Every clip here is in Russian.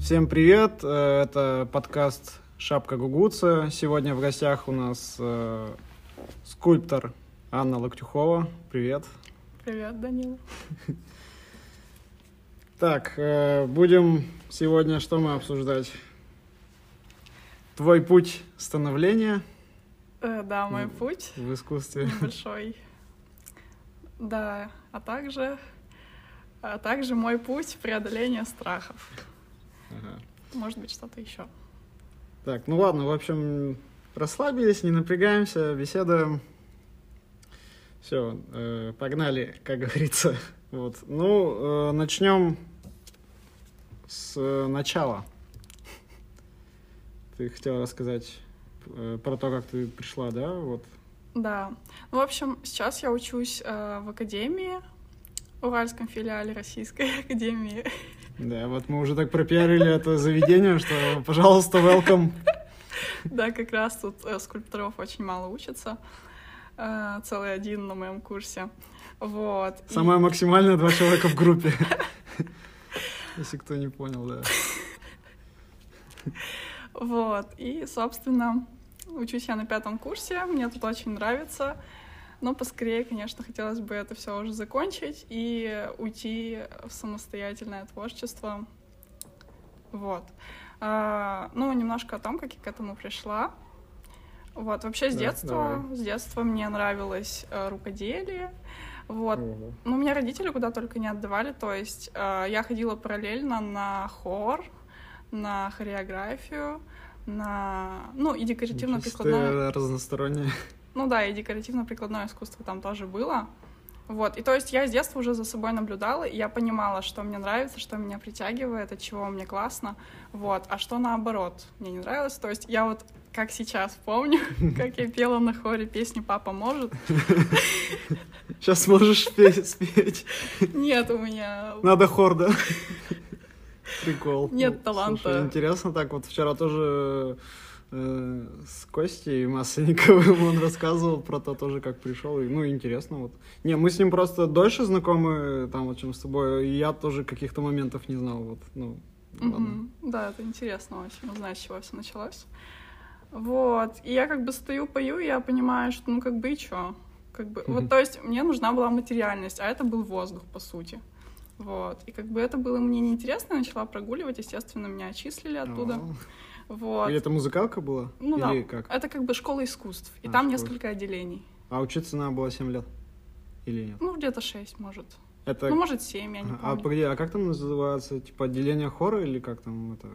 Всем привет, э, это подкаст «Шапка Гугуца». Сегодня в гостях у нас э, скульптор Анна Локтюхова. Привет. Привет, Данил. Так, э, будем сегодня что мы обсуждать? Твой путь становления Э, да, мой путь в искусстве. небольшой. Да, а также, а также мой путь преодоления страхов. Ага. Может быть, что-то еще. Так, ну ладно, в общем, расслабились, не напрягаемся, беседуем. Все, погнали, как говорится. Вот. Ну, э, начнем с э, начала. Ты хотела рассказать э, про то, как ты пришла, да? Вот. Да. Ну, в общем, сейчас я учусь э, в академии, Уральском филиале Российской академии. Да, вот мы уже так пропиарили это заведение, что, пожалуйста, welcome. Да, как раз тут э, скульпторов очень мало учатся. Э, целый один на моем курсе. Вот. Самое максимальное два человека в группе. Если кто не понял, да. Вот, и, собственно, учусь я на пятом курсе, мне тут очень нравится, но поскорее, конечно, хотелось бы это все уже закончить и уйти в самостоятельное творчество. Вот. А, ну, немножко о том, как я к этому пришла. Вот, вообще с Да, детства, давай. с детства мне нравилось э, рукоделие. Вот, Ого. ну, меня родители куда только не отдавали, то есть э, я ходила параллельно на хор, на хореографию, на, ну, и декоративно-прикладное, Ты разносторонняя. Ну да, и декоративно-прикладное искусство там тоже было. Вот, и то есть я с детства уже за собой наблюдала, и я понимала, что мне нравится, что меня притягивает, от чего мне классно, вот, а что наоборот мне не нравилось, то есть я вот как сейчас помню, как я пела на хоре песню «Папа может». Сейчас можешь спеть. спеть. Нет у меня Надо хор, да? Прикол. Нет Ну, таланта. слушай, интересно так. Вот вчера тоже с Костей Масленниковым он рассказывал про то тоже, как пришел. И, ну, интересно вот. Не, мы с ним просто дольше знакомы, там, вот, чем с тобой. И я тоже каких-то моментов не знал. Вот, ну, ладно. Да, это интересно очень, узнать, с чего все началось. Вот, и я как бы стою, пою, и я понимаю, что ну как бы и чё? Как бы, вот, то есть мне нужна была материальность, а это был воздух, по сути. Вот, и как бы это было мне неинтересно, я начала прогуливать, естественно, меня отчислили оттуда. А. Вот. И это музыкалка была? Ну Или да, как? это как бы школа искусств, и А, там школа. несколько отделений. А учиться надо было 7 лет? Или нет? Ну, где-то шесть, может. Это... Ну, может, семь, я не А помню. погоди, а как там называется? Типа отделение хора или как там это?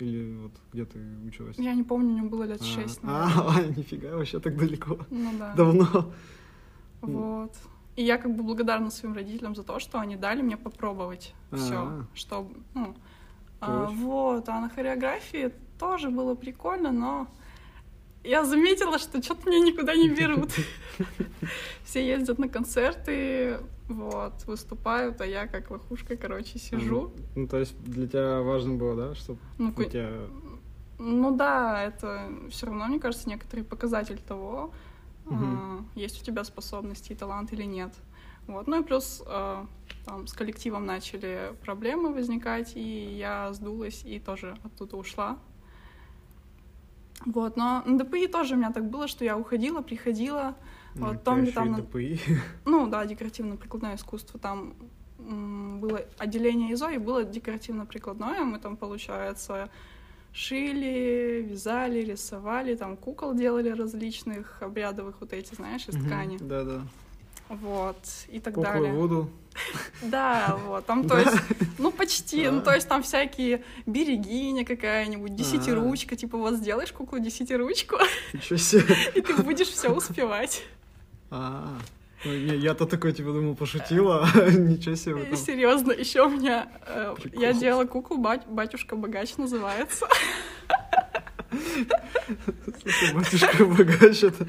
Или вот где ты училась? Я не помню, мне было лет А, шесть, А, наверное. а, нифига, вообще так далеко. Ну да. Давно. Вот. И я как бы благодарна своим родителям за то, что они дали мне попробовать все, А. чтобы, ну, а, вот, а на хореографии тоже было прикольно, но я заметила, что что-то меня никуда не берут. Все ездят на концерты, вот, выступают, а я как лохушка, короче, сижу. Ну, то есть для тебя важно было, да, чтобы Ну, у тебя... ну да, это все равно, мне кажется, некоторый показатель того, а, есть у тебя способности и талант или нет. Вот. Ну и плюс а, там, с коллективом начали проблемы возникать, и я сдулась и тоже оттуда ушла. Вот, но на ДПИ тоже у меня так было, что я уходила, приходила, ну, Вот тебя где там ДПИ. ну да, декоративно-прикладное искусство, там было отделение ИЗО и было декоративно-прикладное, мы там, получается, шили, вязали, рисовали, там кукол делали различных, обрядовых вот эти, знаешь, из ткани, Да-да. Вот, и так Куклы далее. Вуду. Да, вот, там, то есть, ну, почти, ну, А. то есть там всякие берегиня какая-нибудь, десятиручка, типа вот сделаешь куклу десятиручку, и ты будешь все успевать. А, ну, я-то такой, типа, думал, пошутила, а ничего себе вы там. Серьезно, еще у меня э, я делала куклу батюшка богач называется. Слушай, батюшка богач, это,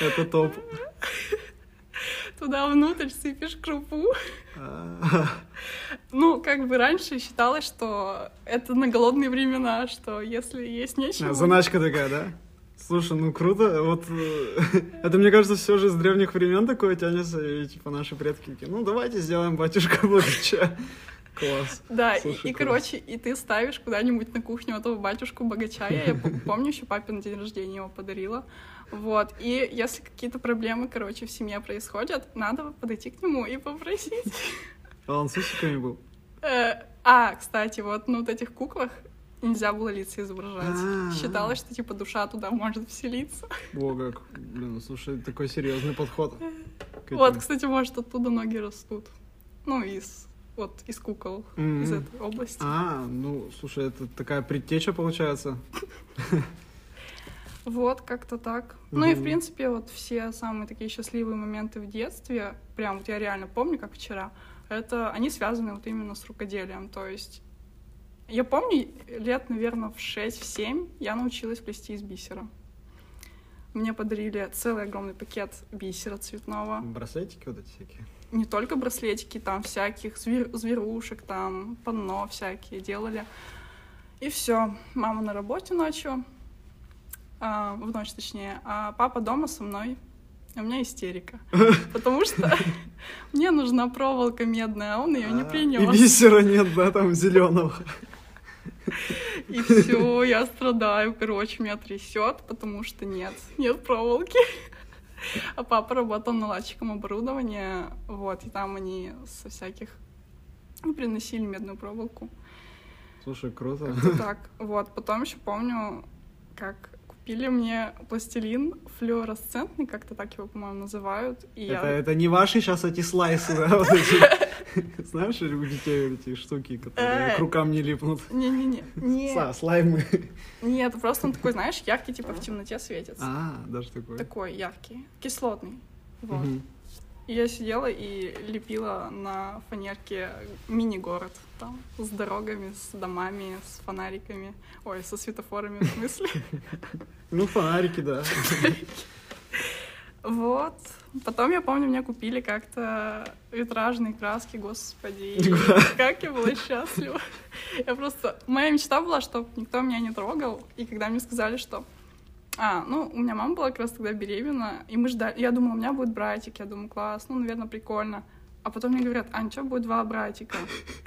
это топ. Туда внутрь сыпешь крупу. А, Ну, как бы раньше считалось, что это на голодные времена, что если есть нечего... а, Заначка такая, да? Слушай, ну круто. Вот э, это, мне кажется, все же с древних времен такое тянется, и типа наши предки такие, ну давайте сделаем батюшка Богача. Класс. Да, и, Слушай, и, класс. короче, и ты ставишь куда-нибудь на кухню этого батюшку богача. Я, помню, еще папе на день рождения его подарила. Вот. И если какие-то проблемы, короче, в семье происходят, надо подойти к нему и попросить. А он с усиками был? Э, А, кстати, вот на вот этих куклах нельзя было лица изображать. А. Считалось, что типа душа туда может вселиться. О, как. Блин, слушай, такой серьезный подход. Вот, кстати, может, оттуда ноги растут. Ну, из вот из кукол, Мгм. из этой области. А, ну, слушай, это такая предтеча получается. Вот, как-то так. Ну и, в принципе, вот все самые такие счастливые моменты в детстве, прям вот я реально помню, как вчера, это они связаны вот именно с рукоделием. То есть я помню, лет, наверное, в 6-7 я научилась плести из бисера. Мне подарили целый огромный пакет бисера цветного. Браслетики вот эти всякие. Не только браслетики, там всяких звер- зверушек, там панно всякие делали. И все. Мама на работе ночью, а, в ночь точнее, а папа дома со мной. И у меня истерика. Потому что мне нужна проволока медная, а он ее не А, И принес. бисера нет, да, там зеленого. И все, я страдаю. Короче, меня трясет, потому что нет, нет проволоки. А папа работал наладчиком оборудования, вот, и там они со всяких ну, приносили медную проволоку. Слушай, круто. Как-то так. Вот, потом еще помню, как купили мне пластилин флуоресцентный, как-то так его, по-моему, называют. И Это, я... это не ваши сейчас эти слайсы, да, вот эти. Знаешь, у детей эти штуки, которые Э. к рукам не липнут. Не-не-не. Слаймы. нет, просто он такой, знаешь, яркий, типа в темноте светится. А, даже такой. Такой яркий, кислотный. Вот. Я сидела и лепила на фанерке мини-город. Там, с дорогами, с домами, с фонариками. Ой, со светофорами, в смысле. Ну, фонарики, да. Вот. Потом, я помню, мне купили как-то витражные краски, господи. Как я была счастлива. Я просто... Моя мечта была, чтобы никто меня не трогал. И когда мне сказали, что... А, ну, у меня мама была как раз тогда беременна, и мы ждали... Я думала, у меня будет братик. Я думаю, класс, ну, наверное, прикольно. А потом мне говорят, Ань, что будет два братика?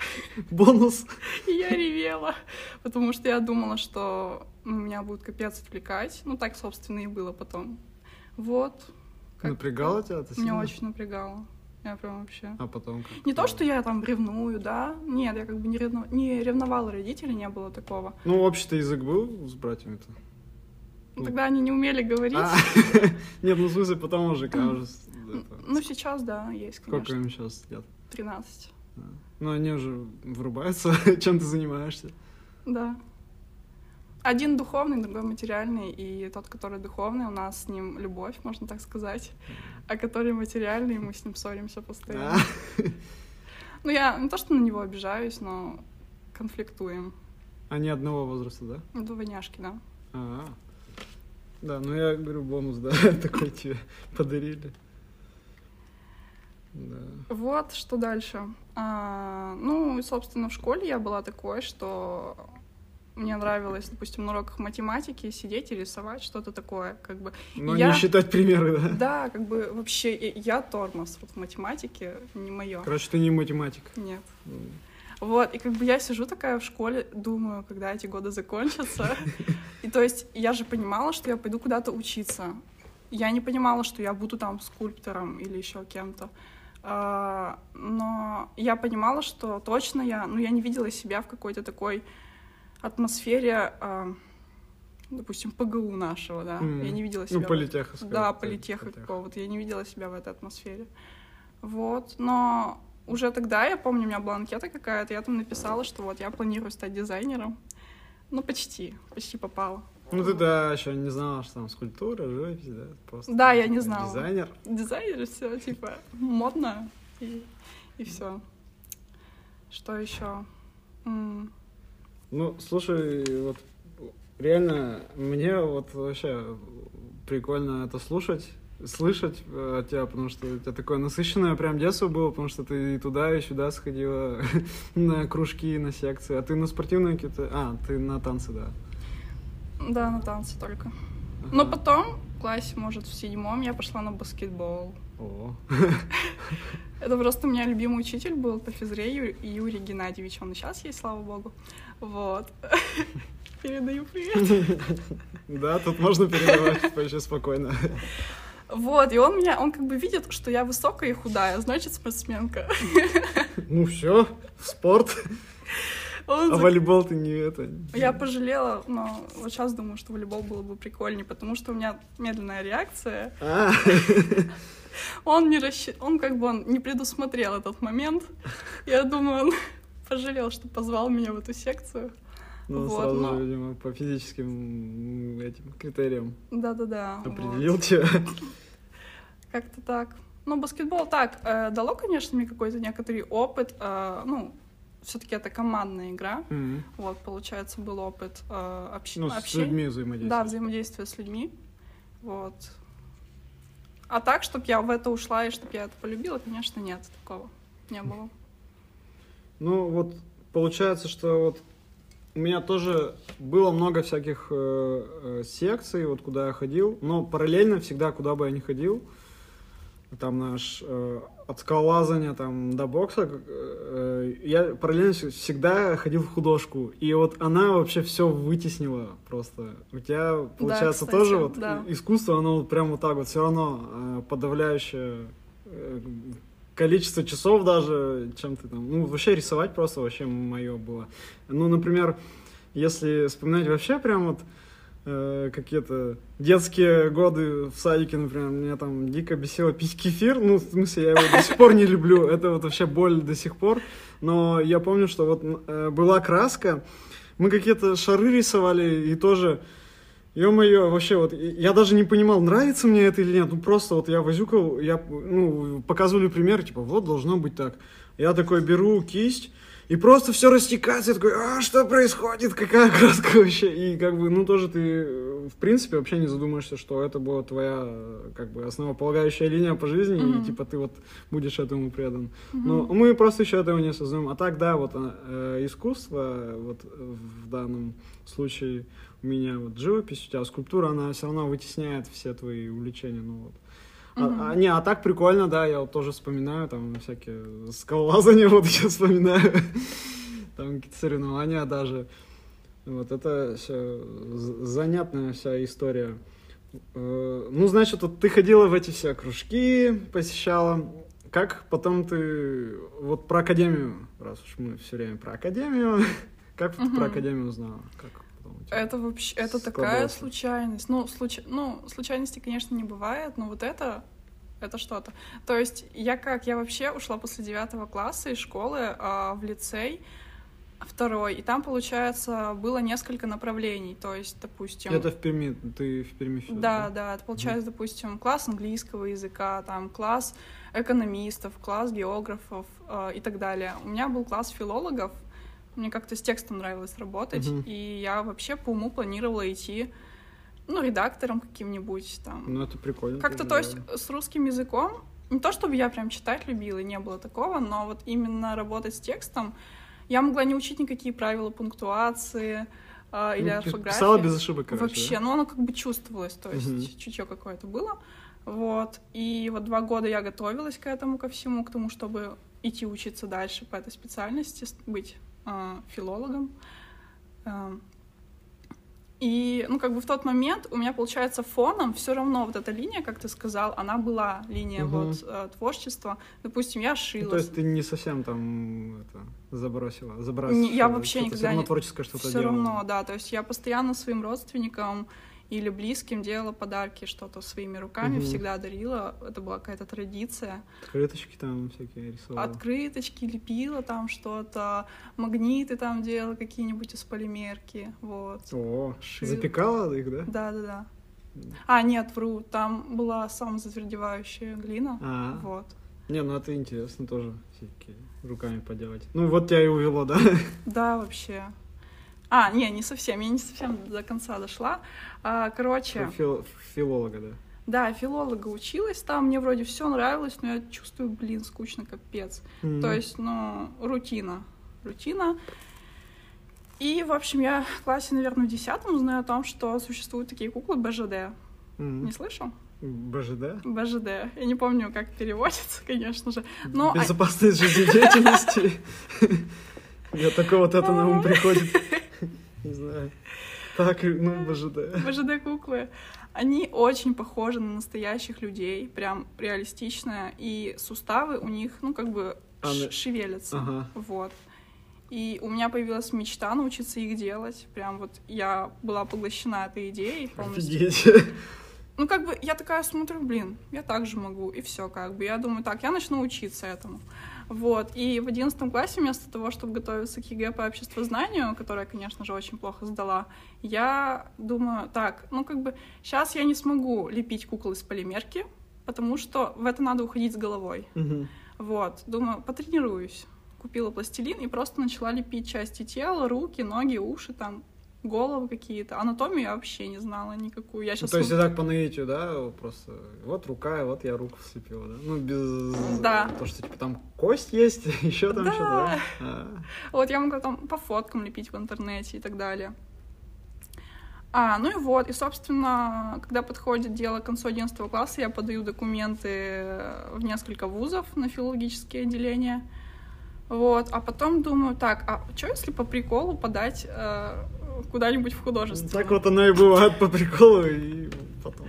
Бонус. И я ревела, потому что я думала, что ну, меня будет капец отвлекать. Ну, так, собственно, и было потом. Вот. Как- Напрягало тебя это Меня сильно? очень напрягало. Я прям вообще... А потом как? Не то, что я там ревную, да. Нет, я как бы не, ревну... не ревновала родителей, не было такого. Ну, общий-то язык был с братьями-то? Ну, Тогда они не умели говорить. А, Нет, ну, в смысле, потом уже, это, Ну, сейчас, да, есть, Сколько конечно. им сейчас лет? 13. А. Ну, они уже врубаются, чем ты занимаешься. Да. Один духовный, другой материальный, и тот, который духовный, у нас с ним любовь, можно так сказать, а который материальный, мы с ним ссоримся постоянно. А, Ну, я не то, что на него обижаюсь, но конфликтуем. Они одного возраста, да? Двойняшки, да. А, да, ну я говорю, бонус, да, такой тебе подарили. Да. Вот, что дальше. А, ну, и, собственно, в школе я была такой, что мне нравилось, допустим, на уроках математики сидеть и рисовать что-то такое, как бы. Но Я- не считать примеры, да? Да, как бы вообще я тормоз вот в математике не мое. Короче, ты не математик. Нет. М. Вот, и как бы я сижу такая в школе, думаю, когда эти годы закончатся. И то есть я же понимала, что я пойду куда-то учиться. Я не понимала, что я буду там скульптором или еще кем-то. А, Но я понимала, что точно я, ну, я не видела себя в какой-то такой атмосфере, а, допустим, ПГУ нашего, да. М. Я не видела Ну, себя. в- политеха, Да, политеха политех. какого-то. Я не видела себя в этой атмосфере. Вот. Но уже тогда, я помню, у меня была анкета какая-то, я там написала, что вот я планирую стать дизайнером. Ну, почти, почти попала. Ну, ты, да, еще не знала, что там скульптура, живопись, да? Просто Да, я не знала. Дизайнер. Дизайнер, все, типа, модно, и, и все. Что еще? Ну, слушай, вот реально, мне вот вообще прикольно это слушать, слышать э, от тебя, потому что у тебя такое насыщенное прям детство было, потому что ты и туда, и сюда сходила на кружки, на секции, а ты на спортивные какие-то... А, ты на танцы, да. Да, на танцы только. Ага. Но потом, в классе, может, в седьмом, я пошла на баскетбол. О, Это просто у меня любимый учитель был по физре Ю- Юрий Геннадьевич. Он и сейчас есть, слава богу. Вот. Передаю привет. да, тут можно передавать вообще спокойно. Вот, и он меня, он как бы видит, что я высокая и худая, значит, спортсменка. Ну все, в спорт. Он А за- волейбол ты не это. Я пожалела, но вот сейчас думаю, что волейбол было бы прикольнее, потому что у меня медленная реакция. А, Он не расщ... он как бы он не предусмотрел этот момент. Я думаю, он пожалел, что позвал меня в эту секцию. Ну Вот, сразу, но- видимо, по физическим этим критериям Да-да-да. вот. определил тебя. Как-то так. Ну, баскетбол так, э, дало, конечно, мне какой-то некоторый опыт. э, ну, все-таки это командная игра. Мгм. Вот, получается, был опыт э, общ- Ну, с общения. людьми взаимодействовать. Да, взаимодействие с людьми. Вот. А так, чтобы я в это ушла и чтобы я это полюбила, конечно, нет, такого не было. Ну, вот получается, что вот у меня тоже было много всяких э, э, секций, вот куда я ходил, но параллельно всегда, куда бы я ни ходил, там наш э, от скалолазания там до бокса, э, я параллельно вс- всегда ходил в художку, и вот она вообще все вытеснила просто. У тебя получается кстати, тоже вот да. искусство, оно вот прям вот так вот все равно э, подавляющее э, количество часов даже, чем ты там, ну вообще рисовать просто вообще мое было. Ну, например, если вспоминать вообще прям вот э, какие-то детские годы в садике, например, меня там дико бесило пить кефир, ну, в смысле, я его до сих пор не люблю, это вот вообще боль до сих пор, но я помню, что вот э, была краска, мы какие-то шары рисовали, и тоже, ё-моё, вообще вот, я даже не понимал, нравится мне это или нет, ну, просто вот я возюкал, я, ну, показывали пример, типа, вот, должно быть так. Я такой беру кисть, и просто все растекается, я такой, а что происходит, какая краска вообще? И как бы, ну тоже ты, в принципе, вообще не задумаешься, что это была твоя, как бы, основополагающая линия по жизни, Мгм. и типа ты вот будешь этому предан. Мгм. Ну, мы просто еще этого не осознаем. А так, да, вот э, искусство, вот в данном случае у меня вот живопись, у тебя скульптура, она все равно вытесняет все твои увлечения, ну вот. А, Мгм. а, не, а так прикольно, да, я вот тоже вспоминаю, там всякие скалолазания, вот я вспоминаю, там какие-то соревнования даже. Вот это все занятная вся история. Э, Ну, значит, вот ты ходила в эти все кружки, посещала. Как потом ты вот про академию, раз уж мы все время про академию, как ты про академию узнала? Как потом тебя? Это вообще, это такая случайность. Ну, случ... ну, случайностей, конечно, не бывает, но вот это, это что-то. То есть я как, я вообще ушла после девятого класса из школы а, в лицей второй, и там, получается, было несколько направлений. То есть, допустим... Это в Перми, ты в Перми сейчас, Да, да, это получается, допустим, класс английского языка, там класс экономистов, класс географов э, и так далее. У меня был класс филологов, мне как-то с текстом нравилось работать, Мгм. и я вообще по уму планировала идти, ну, редактором каким-нибудь там. Ну, это прикольно. Как-то, то есть, с русским языком, не то чтобы я прям читать любила, не было такого, но вот именно работать с текстом, я могла не учить никакие правила пунктуации э, или Ну, орфографии. Писала без ошибок, короче. Вообще, да? ну оно как бы чувствовалось, то есть Мгм. чутье какое-то было. Вот. И вот два года я готовилась к этому, ко всему, к тому, чтобы идти учиться дальше по этой специальности, быть филологом. Эм, И, ну, как бы в тот момент у меня, получается, фоном все равно вот эта линия, как ты сказал, она была линия Мгм. вот э, творчества. Допустим, я Ну, шила. то есть ты не совсем там это, забросила. Не, я вообще никогда не- творческое что-то Все делала. равно, да. То есть я постоянно своим родственникам или близким делала подарки, что-то своими руками Мгм. всегда дарила. Это была какая-то традиция. Открыточки там всякие рисовала. Открыточки лепила там что-то, магниты там делала какие-нибудь из полимерки, вот. О, Шила. запекала их, да? Да, да, да. А, нет, вру, там была самозатвердевающая глина, А, вот. не, ну это интересно тоже, всякие руками поделать. Ну вот тебя и увело, да? Да, вообще. А, не, не совсем, я не совсем до конца дошла. А, короче, Фил- филолога, да. Да, филолога училась там, мне вроде все нравилось, но я чувствую, блин, скучно капец. М. То есть, ну, рутина. Рутина. И, в общем, я в классе, наверное, в десятом узнаю о том, что существуют такие куклы БЖД. М. Не слышал? БЖД? БЖД. Я не помню, как переводится, конечно же. Но... Безопасность жизнедеятельности. Я такого вот это на ум приходит. Не знаю. Так, ну, БЖД. БЖД-куклы. Они очень похожи на настоящих людей, прям реалистично, и суставы у них, ну, как бы А, ш- на- шевелятся. Ага. Вот. И у меня появилась мечта научиться их делать. Прям вот я была поглощена этой идеей полностью. Офигеть. Ну, как бы я такая смотрю, блин, я так же могу, и все, как бы. Я думаю, так, я начну учиться этому. Вот. И в одиннадцатом классе вместо того, чтобы готовиться к ЕГЭ по обществознанию, которое, конечно же, очень плохо сдала, я думаю, так, ну, как бы, сейчас я не смогу лепить кукол из полимерки, потому что в это надо уходить с головой. Мгм. Вот, думаю, потренируюсь. Купила пластилин и просто начала лепить части тела, руки, ноги, уши, там, головы какие-то. Анатомию я вообще не знала никакую. Я Ну, сейчас то есть и так по наитию, да, просто вот рука, и вот я руку слепила, да? Ну, без... Да. То, что, типа, там кость есть, еще там Да. что-то, да? А. Вот я могла там по фоткам лепить в интернете и так далее. А, ну и вот, и, собственно, когда подходит дело к концу 11 класса, я подаю документы в несколько вузов на филологические отделения. Вот, а потом думаю, так, а что если по приколу подать э, куда-нибудь в художество? Так вот оно и бывает по приколу, и потом...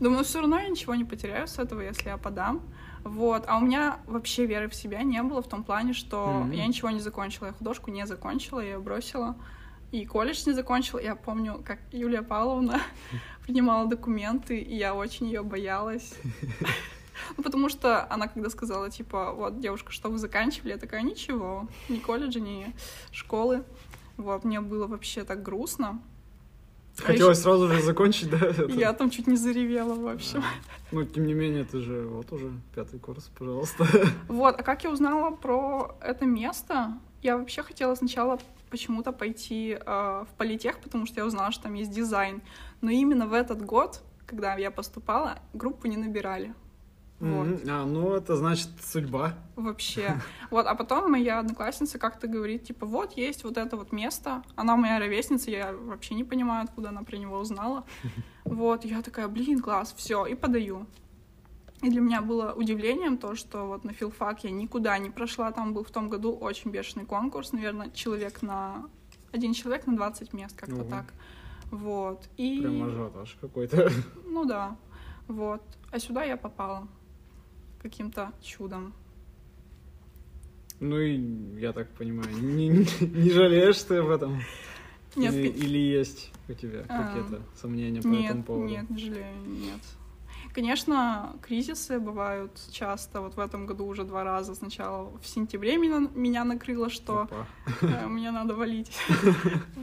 Думаю, все равно я ничего не потеряю с этого, если я подам. Вот. А у меня вообще веры в себя не было в том плане, что Мгм. я ничего не закончила. Я художку не закончила, я ее бросила. И колледж не закончила. Я помню, как Юлия Павловна принимала документы, и я очень ее боялась. Ну, потому что она когда сказала, типа, вот, девушка, что вы заканчивали? Я такая, ничего, ни колледжа, ни школы. Вот, мне было вообще так грустно. А Хотелось сразу же закончить, да? это? Я там чуть не заревела, в общем. А. Ну, тем не менее, это же вот уже пятый курс, пожалуйста. Вот, а как я узнала про это место? Я вообще хотела сначала почему-то пойти э, в политех, потому что я узнала, что там есть дизайн. Но именно в этот год, когда я поступала, группу не набирали. Вот. А, ну, это значит судьба. Вообще. Вот, а потом моя одноклассница как-то говорит, типа, вот есть вот это вот место. Она моя ровесница, я вообще не понимаю, откуда она про него узнала. Вот, я такая, блин, класс, все, и подаю. И для меня было удивлением то, что вот на филфак я никуда не прошла. Там был в том году очень бешеный конкурс, наверное, человек на... Один человек на 20 мест, как-то так. Вот. И... Прям ажиотаж какой-то. Ну да, вот. А сюда я попала каким-то чудом. Ну и, я так понимаю, не, не жалеешь ты об этом? Нет, или, или есть у тебя какие-то сомнения по Нет, этому поводу? нет, не жалею, нет. Конечно, кризисы бывают часто. Вот в этом году уже два раза. Сначала в сентябре меня, меня накрыло, что Опа. э, мне надо валить.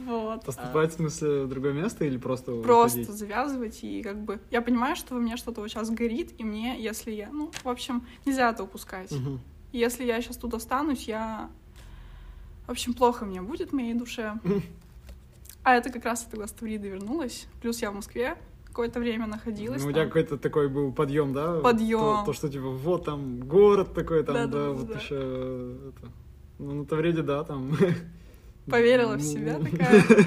Вот. Поступать, в смысле, в другое место или просто А, Просто завязывать и как бы... Я понимаю, что во мне что-то вот сейчас горит, и мне, если я... Ну, в общем, нельзя это упускать. Если я сейчас тут останусь, я... В общем, плохо мне будет в моей душе. А это как раз я тогда с Тавриды вернулась. Плюс я в Москве какое-то время находилась. Ну, у тебя какой-то такой был подъем, да? Подъем. То, то, что типа вот там город такой, там, да, Да-да-да-да. вот еще это. Ну, на Тавриде, да, там. Поверила в Ну, себя такая.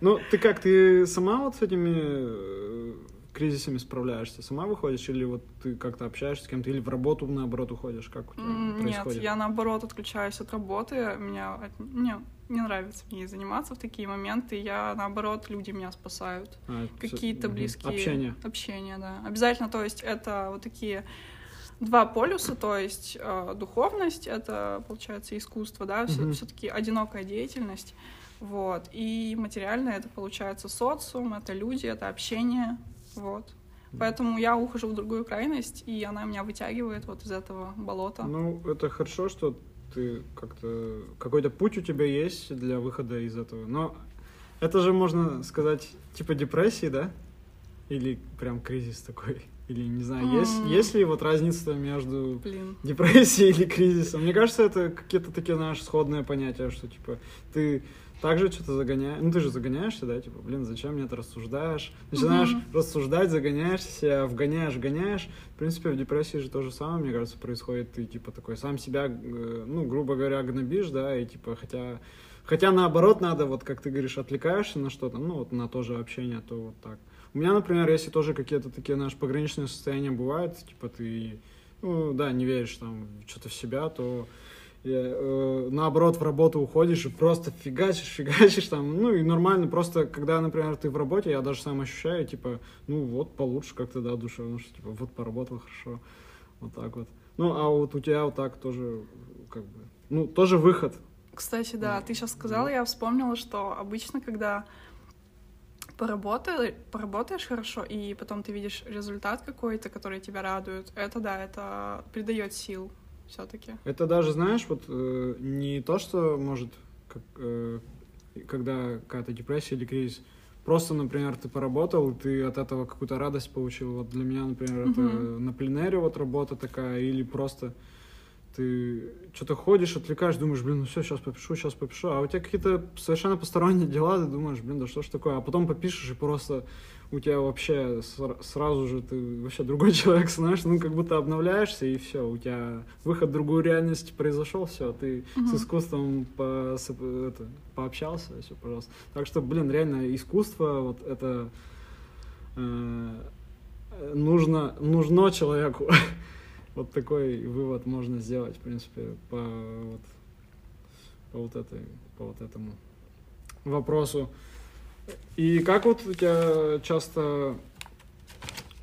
Ну, ты как, ты сама вот с этими э, кризисами справляешься? Сама выходишь или вот ты как-то общаешься с кем-то, или в работу, наоборот, уходишь? Как у тебя Нет, происходит? я наоборот отключаюсь от работы. Меня, мне не нравится мне заниматься в такие моменты. Я наоборот, люди меня спасают. А, Какие-то близкие... Общение. Общение, да. Обязательно, то есть это вот такие два полюса, то есть э, духовность, это, получается, искусство, да, Мгм. все-таки одинокая деятельность, вот, и материальное это, получается, социум, это люди, это общение, вот. Поэтому я ухожу в другую крайность, и она меня вытягивает вот из этого болота. Ну, это хорошо, что ты как-то... Какой-то путь у тебя есть для выхода из этого. Но это же, можно сказать, типа депрессии, да? Или прям кризис такой? Или, не знаю, есть, М. есть ли вот разница между Блин. депрессией или кризисом? Мне кажется, это какие-то такие, знаешь, сходные понятия, что, типа, ты также что-то загоняешь, ну ты же загоняешься, да, типа, блин, зачем мне это рассуждаешь? Начинаешь Мгм. рассуждать, загоняешься себя, вгоняешь, гоняешь. В принципе, в депрессии же то же самое, мне кажется, происходит. Ты, типа, такой сам себя, ну, грубо говоря, гнобишь, да, и, типа, хотя... Хотя, наоборот, надо, вот, как ты говоришь, отвлекаешься на что-то, ну, вот на то же общение, то вот так. У меня, например, если тоже какие-то такие, наши пограничные состояния бывают, типа ты, ну, да, не веришь там что-то в себя, то я, э, наоборот, в работу уходишь и просто фигачишь, фигачишь там, ну и нормально, просто когда, например, ты в работе, я даже сам ощущаю, типа, ну вот получше как-то, да, душевно, что типа вот поработал хорошо, вот так вот. Ну, а вот у тебя вот так тоже, как бы, ну, тоже выход. Кстати, да, ты сейчас сказала, я вспомнила, что обычно, когда поработаешь, поработаешь хорошо, и потом ты видишь результат какой-то, который тебя радует, это да, это придает сил все-таки. Это даже, знаешь, вот э, не то, что может, как, э, когда какая-то депрессия или кризис, просто, например, ты поработал, ты от этого какую-то радость получил. Вот для меня, например, это на пленэре вот работа такая, или просто ты что-то ходишь, отвлекаешь, думаешь, блин, ну все, сейчас попишу, сейчас попишу, а у тебя какие-то совершенно посторонние дела, ты думаешь, блин, да что ж такое, а потом попишешь и просто у тебя вообще сразу же ты вообще другой человек, знаешь, ну как будто обновляешься и все, у тебя выход в другую реальность произошел, все, ты mm-hmm. с искусством по, это, пообщался, все, пожалуйста. Так что, блин, реально искусство, вот это э, нужно, нужно человеку. вот такой вывод можно сделать, в принципе, по вот, по вот этой, по вот этому вопросу. И как вот у тебя часто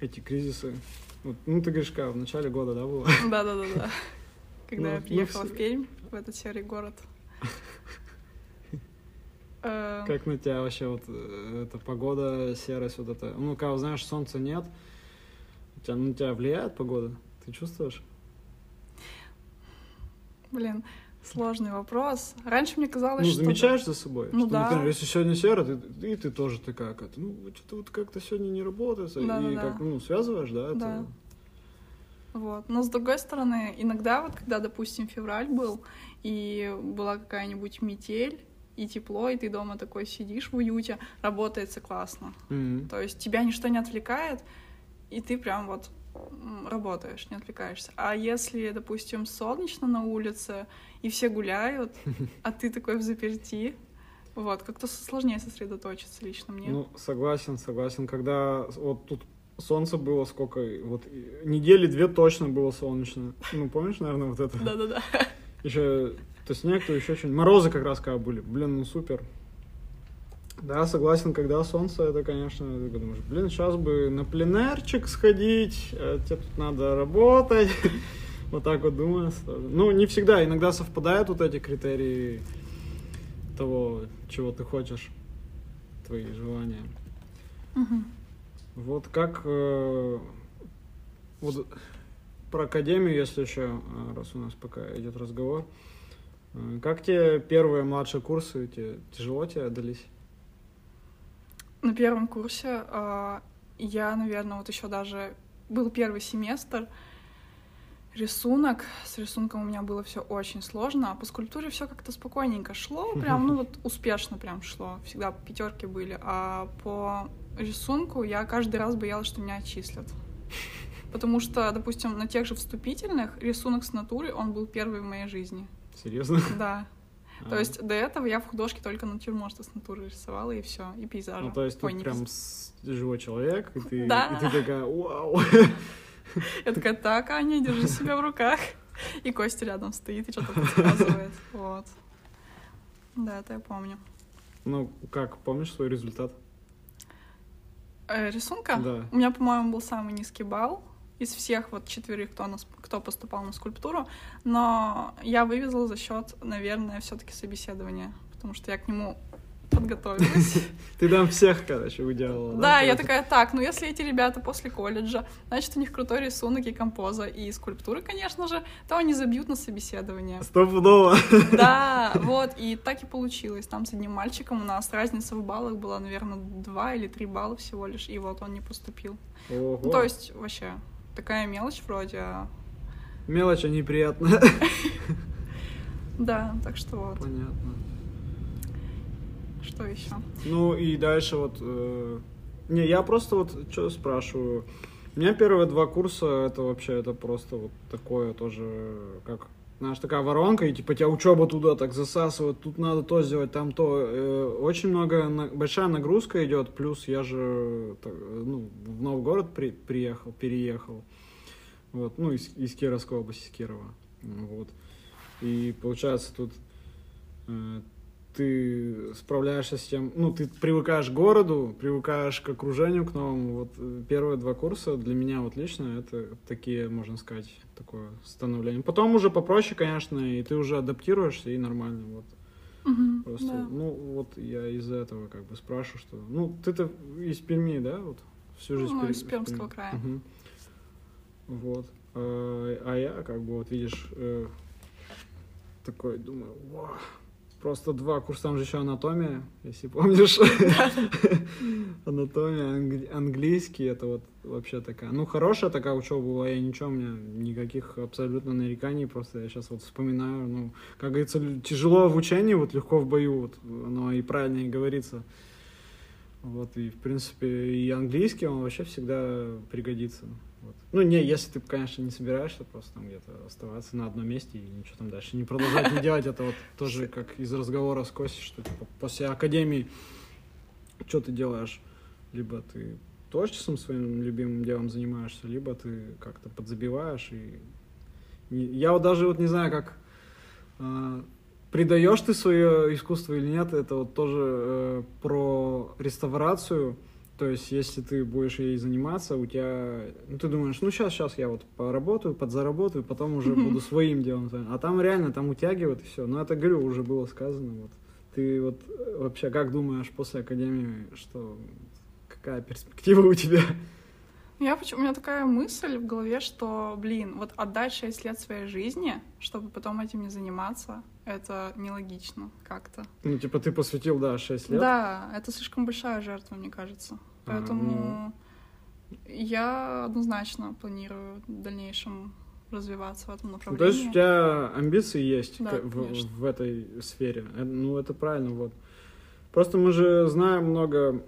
эти кризисы? Вот, ну, ты говоришь, как, в начале года, да, было? Да-да-да-да. Когда я ну, приехала в Пермь, в этот серый город. Эм. Как на тебя вообще вот э, эта погода, серость, вот это? Ну, когда знаешь, солнца нет, у тебя, на тебя влияет погода? Ты чувствуешь? Блин, Сложный вопрос. Раньше мне казалось, ну, что... замечаешь за собой? Ну что, да. Например, если сегодня серо, ты, и ты тоже такая, как ну, что-то вот как-то сегодня не работает, да, и да, как, ну, связываешь, да? Да. Это... Вот. Но с другой стороны, иногда вот, когда, допустим, февраль был, и была какая-нибудь метель, и тепло, и ты дома такой сидишь в уюте, работается классно. Mm-hmm. То есть тебя ничто не отвлекает, и ты прям вот работаешь, не отвлекаешься. А если, допустим, солнечно на улице, и все гуляют, а ты такой в заперти, вот, как-то сложнее сосредоточиться лично мне. Ну, согласен, согласен. Когда вот тут солнце было сколько, вот недели две точно было солнечно. Ну, помнишь, наверное, вот это? Да-да-да. Еще то снег, то еще что-нибудь. Морозы как раз когда были. Блин, ну супер. Да, согласен, когда солнце, это, конечно, ты думаешь, блин, сейчас бы на пленерчик сходить, а тебе тут надо работать. Вот так вот думаю. Ну, не всегда, иногда совпадают вот эти критерии того, чего ты хочешь, твои желания. Вот как э, вот про академию, если еще, э, раз у нас пока идет разговор, э, как тебе первые младшие курсы, тебе тяжело тебе дались? На первом курсе э, я, наверное, вот еще даже был первый семестр, рисунок. С рисунком у меня было все очень сложно, а по скульптуре все как-то спокойненько шло, прям, ну вот успешно прям шло, всегда пятерки были. А по рисунку я каждый раз боялась, что меня отчислят. Потому что, допустим, на тех же вступительных рисунок с натуры, он был первый в моей жизни. Серьезно? Да. А. То есть до этого я в художке только натюрморты с натуры рисовала, и все, и пейзажи. Ну, то есть ты прям живой человек, и ты, да. и ты такая, вау. Я такая, так, Аня, держи себя в руках. И Костя рядом стоит и что-то подсказывает. Вот. Да, это я помню. Ну, как, помнишь свой результат? Э, рисунка? Да. У меня, по-моему, был самый низкий балл из всех вот четверых, кто, нас, кто поступал на скульптуру, но я вывезла за счет, наверное, все-таки собеседования, потому что я к нему подготовилась. Ты там всех, короче, уделала. Да, я такая, так, ну если эти ребята после колледжа, значит, у них крутой рисунок и композа, и скульптуры, конечно же, то они забьют на собеседование. Стопудово. Да, вот, и так и получилось. Там с одним мальчиком у нас разница в баллах была, наверное, два или три балла всего лишь, и вот он не поступил. Ну, то есть, вообще, такая мелочь вроде, Мелочь, а неприятно. Да, так что вот. Понятно. Что еще? Ну и дальше вот... Э, не, я просто вот что спрашиваю. У меня первые два курса, это вообще, это просто вот такое тоже, как Знаешь, такая воронка, и типа тебя учеба туда так засасывает, тут надо то сделать, там то. Э, очень много, большая нагрузка идет, плюс я же ну, в новый город при- приехал, переехал. Вот, ну, из, из Кировской области, из Кирова. Вот. И получается тут э, ты справляешься с тем, ну, ты привыкаешь к городу, привыкаешь к окружению, к новому. Вот э, первые два курса для меня вот лично это такие, можно сказать, такое становление. Потом уже попроще, конечно, и ты уже адаптируешься, и нормально, вот. Мгм, Просто, да. ну, вот я из-за этого как бы спрашиваю, что... Ну, ты-то из Перми, да, вот? Всю жизнь Ну, Пер- из Пермского края. Мгм. Вот. А, а я, как бы, вот видишь, э, такой думаю, «Во, просто два курса, там же еще анатомия, если помнишь. Анатомия, англи- английский, это вот вообще такая, ну, хорошая такая учеба была, я ничего, у меня никаких абсолютно нареканий, просто я сейчас вот вспоминаю, ну, как говорится, тяжело в учении, вот легко в бою, вот, оно и правильно и говорится. Вот, и, в принципе, и английский, он вообще всегда пригодится. Вот. Ну, не, если ты, конечно, не собираешься просто там где-то оставаться на одном месте и ничего там дальше не продолжать не делать, это вот тоже как из разговора с Костей, что типа, после академии что ты делаешь? Либо ты творчеством своим любимым делом занимаешься, либо ты как-то подзабиваешь и... Я вот даже вот не знаю, как а, придаешь ты свое искусство или нет, это вот тоже э, про реставрацию. То есть, если ты будешь ей заниматься, у тебя, ну, ты думаешь, ну, сейчас, сейчас я вот поработаю, подзаработаю, потом уже буду своим делом. заниматься». А там реально, там утягивает и все. Но это, говорю, уже было сказано. Вот. Ты вот э, вообще как думаешь после академии, что какая перспектива у тебя? Я почему, у меня такая мысль в голове, что, блин, вот отдать 6 лет своей жизни, чтобы потом этим не заниматься, это нелогично как-то. Ну, типа, ты посвятил, да, 6 лет. Да, это слишком большая жертва, мне кажется. А, Поэтому я однозначно планирую в дальнейшем развиваться в этом Ну, направлении. то есть у тебя амбиции есть Да, в, конечно. в этой сфере. Э, Ну, это правильно, вот. Просто мы же знаем много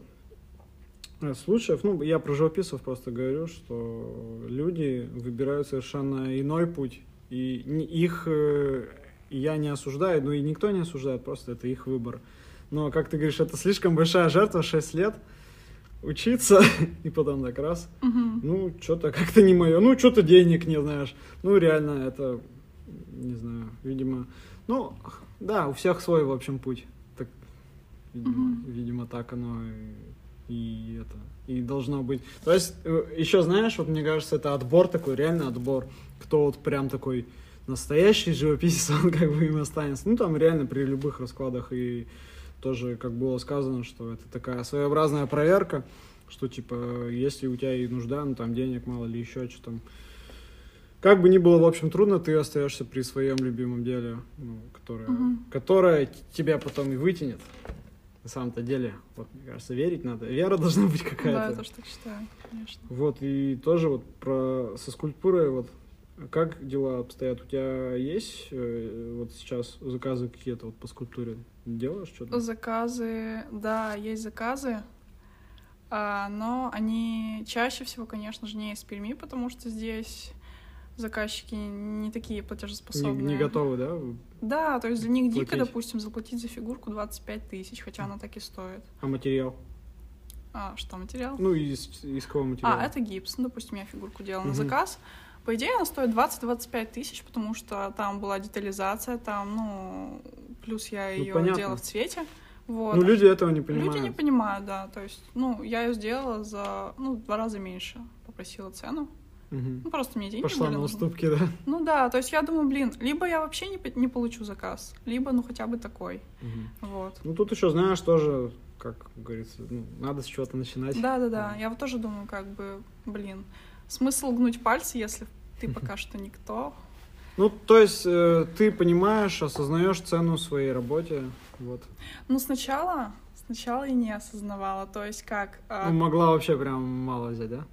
случаев, ну, я про живописцев просто говорю, что люди выбирают совершенно иной путь, и их э, я не осуждаю, ну и никто не осуждает, просто это их выбор. Но, как ты говоришь, это слишком большая жертва, 6 лет учиться, и потом так раз, Мгм. ну, что-то как-то не мое. Ну, что-то денег не знаешь. Ну, реально, это, не знаю, видимо... Ну, да, у всех свой, в общем, путь. Так, видимо, Мгм. видимо так оно и, и это и должно быть. То есть, еще знаешь, вот мне кажется, это отбор такой, реально отбор. Кто вот прям такой настоящий живописец, он как бы им останется. Ну, там реально при любых раскладах и тоже, как было сказано, что это такая своеобразная проверка, что, типа, если у тебя и нужда, ну, там, денег мало или еще что там, как бы ни было, в общем, трудно, ты остаешься при своем любимом деле, ну, которое, Мгм. которое тебя потом и вытянет. На самом-то деле, вот, мне кажется, верить надо. Вера должна быть Да, какая-то. я тоже так считаю, конечно. Вот, и тоже вот про со скульптурой, вот, как дела обстоят? У тебя есть э, вот сейчас заказы какие-то вот по скульптуре? Делаешь что-то? Заказы, да, есть заказы, а, но они чаще всего, конечно же, не из Перми, потому что здесь заказчики не такие Не, платежеспособные. не готовы, да? Да, то есть для них дико, Платить. допустим, заплатить за фигурку 25 тысяч, хотя она так и стоит. А материал? А, что, материал? Ну, из, из какого материала? А, это гипс. Ну, допустим, я фигурку делала Мгм. на заказ. По идее, она стоит 20-25 тысяч, потому что там была детализация, там, ну, плюс я Ну, ее понятно. делала в цвете. Вот. Ну, люди этого не понимают. Люди не понимают, да. То есть, ну, я ее сделала за, ну, в два раза меньше. Попросила цену. Мгм. Ну, просто мне деньги Пошла были на нужны. уступки, да? Ну да, то есть я думаю, блин, либо я вообще не, не получу заказ, либо, ну, хотя бы такой. Мгм. Вот. Ну, тут еще, знаешь, тоже, как говорится, ну, надо с чего-то начинать. Да-да-да, я вот тоже думаю, как бы, блин, смысл гнуть пальцы, если ты пока что никто. Ну, то есть, э, ты понимаешь, осознаешь цену своей работе, вот. Ну, сначала, сначала я не осознавала, то есть как... а, Ну, могла вообще прям мало взять, да?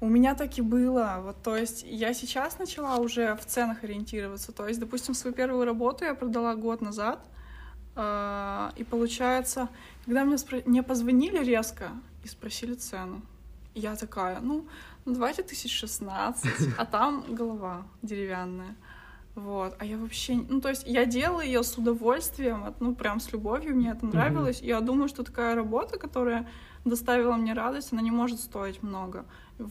У меня так и было. Вот, то есть я сейчас начала уже в ценах ориентироваться. То есть, допустим, свою первую работу я продала год назад. а, И получается, когда мне, спро- мне позвонили резко и спросили цену, я такая, ну, ну давайте тысяч шестнадцать, а там голова деревянная. Вот, а я вообще, ну, то есть я делала ее с удовольствием, ну, прям с любовью, мне это нравилось. И я думаю, что такая работа, которая доставила мне радость, она не может стоить много.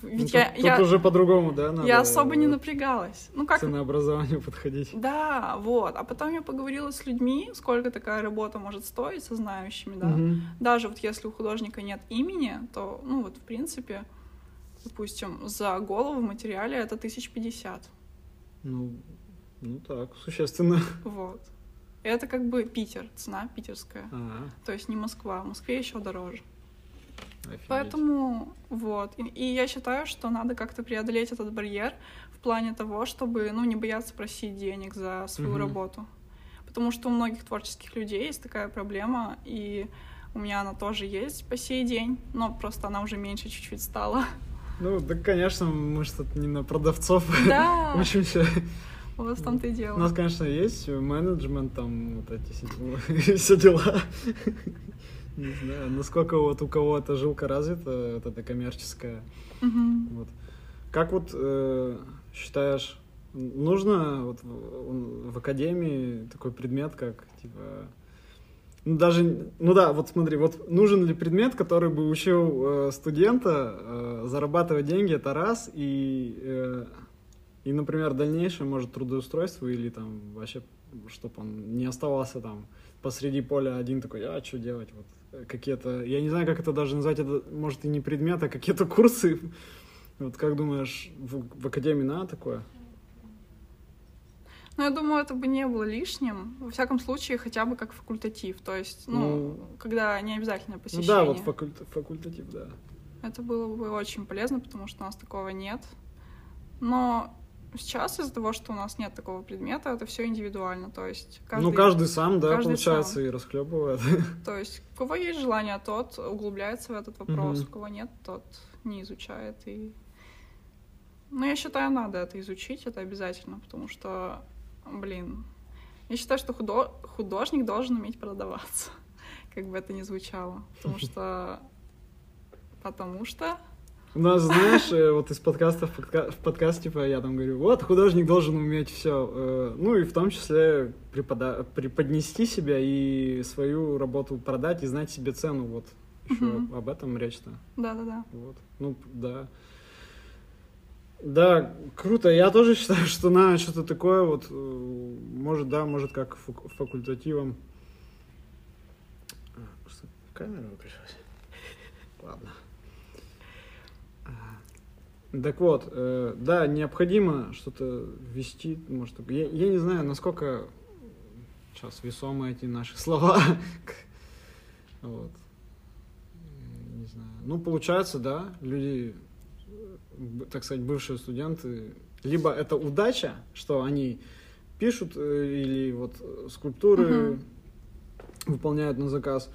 Ведь Ну, я, тут, тут я, уже по-другому, да, надо я особо не напрягалась. Ну, как, ценообразованию подходить. да, вот. А потом я поговорила с людьми, сколько такая работа может стоить, со знающими, да. Мгм. Даже вот если у художника нет имени, то, ну, вот, в принципе, допустим, за голову в материале это тысяч пятьдесят. Ну, ну так, существенно. Вот. Это как бы Питер, цена питерская. А, То есть не Москва. В Москве еще дороже. Офигеть. Поэтому вот. И, и я считаю, что надо как-то преодолеть этот барьер в плане того, чтобы ну, не бояться просить денег за свою Мгм. работу. Потому что у многих творческих людей есть такая проблема, и у меня она тоже есть по сей день, но просто она уже меньше чуть-чуть стала. Ну, да, конечно, мы что-то не на продавцов Да, учимся. вот в том-то и У дело. нас, конечно, есть менеджмент, там вот эти все дела. Не знаю, насколько вот у кого эта жилка развита, вот эта коммерческая. Мгм. Вот. Как вот э, считаешь, нужно вот в, в академии такой предмет, как типа ну, даже, ну да, вот смотри, вот нужен ли предмет, который бы учил э, студента э, зарабатывать деньги, это раз, и, э, и, например, дальнейшее, может, трудоустройство или там вообще, чтобы он не оставался там посреди поля один такой, а что делать, вот какие-то, я не знаю, как это даже назвать, это может и не предмет, а какие-то курсы. Вот как думаешь, в, в академии надо такое? Ну, я думаю, это бы не было лишним. Во всяком случае, хотя бы как факультатив. То есть, ну, Ну, когда не обязательно Ну посещение. да, вот факульт- факультатив, да. Это было бы очень полезно, потому что у нас такого нет. Но сейчас из-за того, что у нас нет такого предмета, это все индивидуально. То есть каждый, ну, каждый сам, да, каждый получается, сам. и расхлебывает. то есть у кого есть желание, тот углубляется в этот вопрос, Мгм. у кого нет, тот не изучает. И... Ну, я считаю, надо это изучить, это обязательно, потому что, блин, я считаю, что худо- художник должен уметь продаваться, как бы это ни звучало, потому что потому что У нас, знаешь, э, вот из подкаста в, подка- в подкаст, типа, я там говорю, вот, художник должен уметь все, ну, и в том числе препода- преподнести себя и свою работу продать и знать себе цену, вот, еще Мгм. об этом речь-то, да-да-да. вот, ну, да. Да, круто. Я тоже считаю, что на что-то такое вот, э, может, да, может, как фак- факультативом. А, камера выключилась? Ладно. Так вот, э, да, необходимо что-то ввести, может, я, я не знаю, насколько сейчас весомы эти наши слова. Вот. Не знаю. Ну, получается, да, люди так сказать, бывшие студенты, либо это удача, что они пишут э, или вот скульптуры Мгм. выполняют на заказ.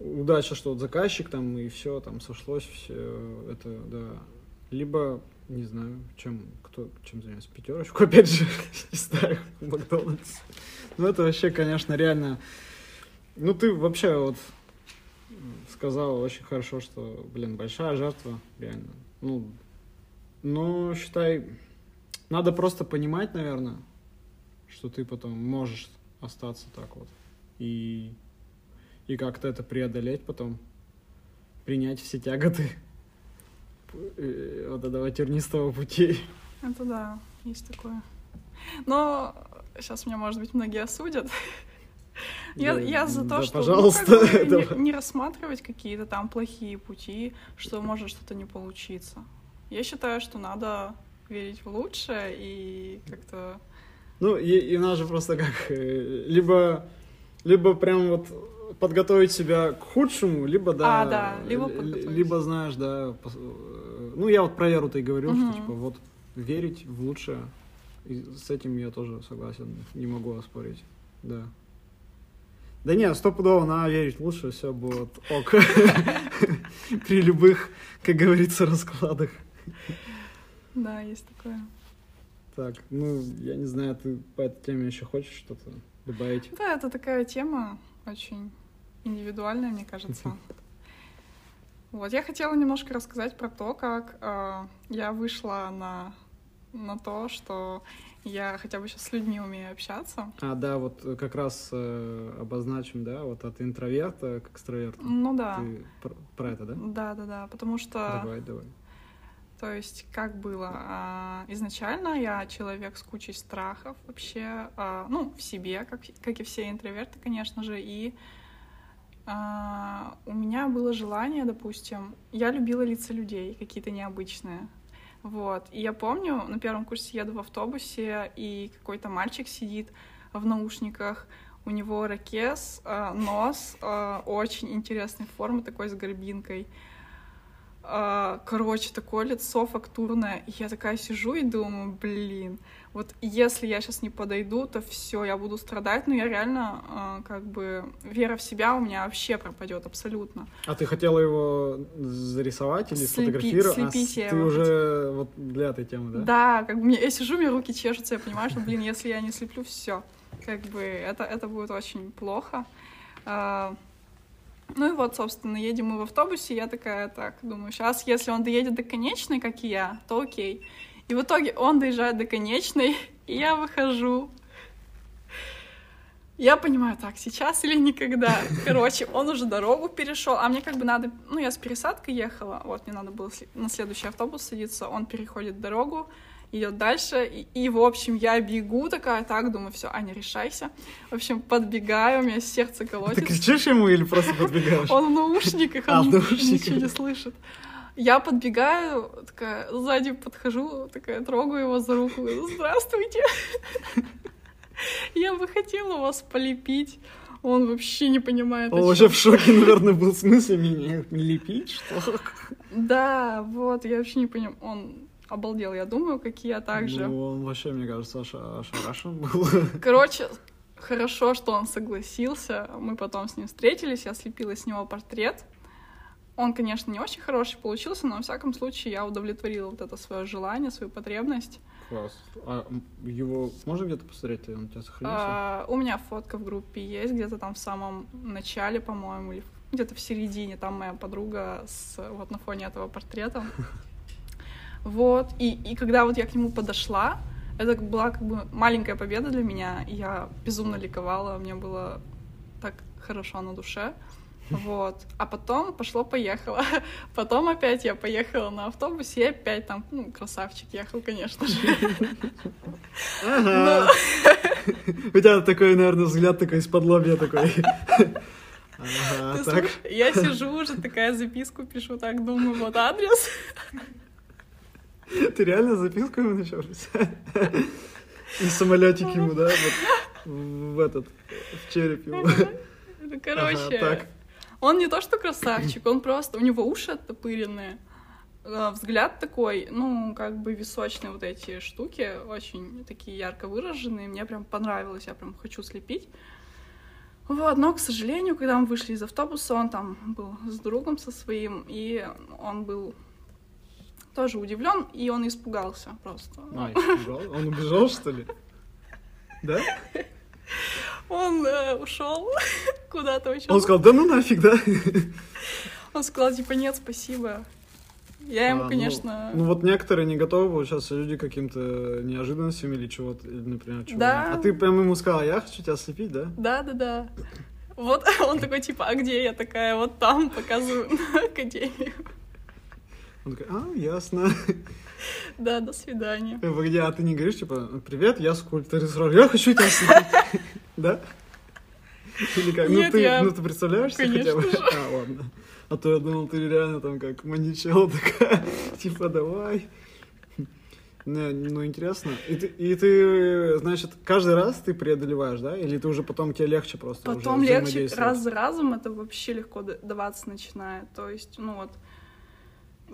Удача, что вот заказчик там и все там сошлось, все это, да. Либо, не знаю, чем кто чем занимается, пятерочку, опять же, не знаю, Макдональдс. Ну это вообще, конечно, реально. Ну ты вообще вот сказала очень хорошо, что, блин, большая жертва, реально. Ну, но считай, надо просто понимать, наверное, что ты потом можешь остаться так вот. И, и как-то это преодолеть потом. Принять все тяготы вот этого тернистого пути. Это да, есть такое. Но сейчас меня, может быть, многие осудят. Я, Да, я за то, да, что ну, пожалуйста, как бы не- не, рассматривать какие-то там плохие пути, что может что-то не получиться. Я считаю, что надо верить в лучшее и как-то... Ну, и, и у нас же просто как, э, либо, либо прям вот подготовить себя к худшему, либо, да, А, да, либо либо, знаешь, да, э, ну, я вот про Веру-то и говорил, Мгм. что, типа, вот, верить в лучшее, и с этим я тоже согласен, не могу оспорить, да. Да нет, стопудово надо верить в лучшее, все будет ок. При любых, как говорится, раскладах. Да, есть такое. Так, ну, я не знаю, ты по этой теме еще хочешь что-то добавить? Да, это такая тема очень индивидуальная, мне кажется. Вот, я хотела немножко рассказать про то, как э, я вышла на, на то, что Я хотя бы сейчас с людьми умею общаться. А, да, вот э, как раз э, обозначим, да, вот от интроверта к экстраверту. Ну да. Ты про, про это, да? Да, да, да. Потому что, Давай, давай. то есть, как было? а, изначально я человек с кучей страхов вообще, а, ну, в себе, как, как и все интроверты, конечно же, и у меня было желание, допустим, я любила лица людей, какие-то необычные. Вот. И я помню, на первом курсе еду в автобусе, и какой-то мальчик сидит в наушниках, у него ракес, а, нос а, очень интересной формы, такой с горбинкой. А, Короче, такое лицо фактурное. И я такая сижу и думаю, блин, вот если я сейчас не подойду, то все, я буду страдать. Но я реально, а, как бы, вера в себя у меня вообще пропадет абсолютно. А ты хотела его зарисовать или Слепи- сфотографировать? слепить а, я ты его уже вот для этой темы, да? Да, как бы мне, я сижу, меня руки чешутся, я понимаю, что, блин, если я не слеплю, все, как бы это, это будет очень плохо. А, Ну и вот, собственно, едем мы в автобусе, я такая, так, думаю, сейчас, если он доедет до конечной, как и я, то окей. И в итоге он доезжает до конечной, и я выхожу. Я понимаю, так, сейчас или никогда. Короче, он уже дорогу перешел, а мне как бы надо, ну, я с пересадкой ехала, вот, мне надо было на следующий автобус садиться, он переходит дорогу, идет дальше, и, и, в общем, я бегу такая, так, думаю, все, Аня, решайся. В общем, подбегаю, у меня сердце Ты колотится. кричишь ему или просто подбегаешь? Он в наушниках, А, он ничего не слышит. Я подбегаю, такая, сзади подхожу, такая, трогаю его за руку, здравствуйте. Я бы хотела вас полепить. Он вообще не понимает, Он вообще в шоке, наверное, был. В смысле меня лепить, что? Да, вот, я вообще не понимаю. Он обалдел, я думаю, как и я также. Ну, он вообще, мне кажется, оша- ошарашен был. Короче, хорошо, что он согласился. Мы потом с ним встретились, я слепила с него портрет. Он, конечно, не очень хороший получился, но, во всяком случае, я удовлетворила вот это свое желание, свою потребность. Класс. А его можно где-то посмотреть? Он у тебя сохранился? А, у меня фотка в группе есть, где-то там в самом начале, по-моему, или где-то в середине. Там моя подруга с, вот на фоне этого портрета. Вот. И, и когда вот я к нему подошла, это была как бы маленькая победа для меня. Я безумно ликовала, мне было так хорошо на душе. Вот. А потом пошло-поехало. Потом опять я поехала на автобусе, и опять там, ну, красавчик ехал, конечно же. Ага. У тебя такой, наверное, взгляд такой из-под лобья такой. Ага, так. я сижу уже, такая записку пишу, так думаю, вот адрес. Ты реально записку ему начал писать? И самолетик ему, да, вот в этот, в череп ему. Ну, Короче, Ага, так. Он не то что красавчик, он просто, у него уши оттопыренные, э, взгляд такой, ну, как бы височные вот эти штуки, очень такие ярко выраженные, мне прям понравилось, я прям хочу слепить. Вот, но, к сожалению, когда мы вышли из автобуса, он там был с другом со своим, и он был тоже удивлен, и он испугался просто. А, испугал? Он убежал, что ли? Да? Он ушел куда-то очень. Он сказал, да ну нафиг, да? Он сказал, типа, нет, спасибо. Я ему, А, ну, конечно... Ну вот некоторые не готовы получаться люди каким-то неожиданностям или чего-то, или, например, чего Да. А ты прям ему сказала, я хочу тебя слепить, да? Да, да, да. Вот он такой, типа, а где я такая? Вот там показываю на академию. Он такой, а, ясно. Да, до свидания. Э, Погоди, а ты не говоришь, типа, привет, я скульптор, и сразу, я хочу тебя слепить. Да? Или как? Ну Нет, ты, я- ну ты представляешь себе хотя бы? Конечно же. А, ладно. А то я думал, ты реально там как маничел такая, типа, давай. Не, ну, интересно. И ты, и ты, значит, каждый раз ты преодолеваешь, да? Или ты уже потом тебе легче просто Потом легче, раз за разом это вообще легко даваться начинает. То есть, ну вот,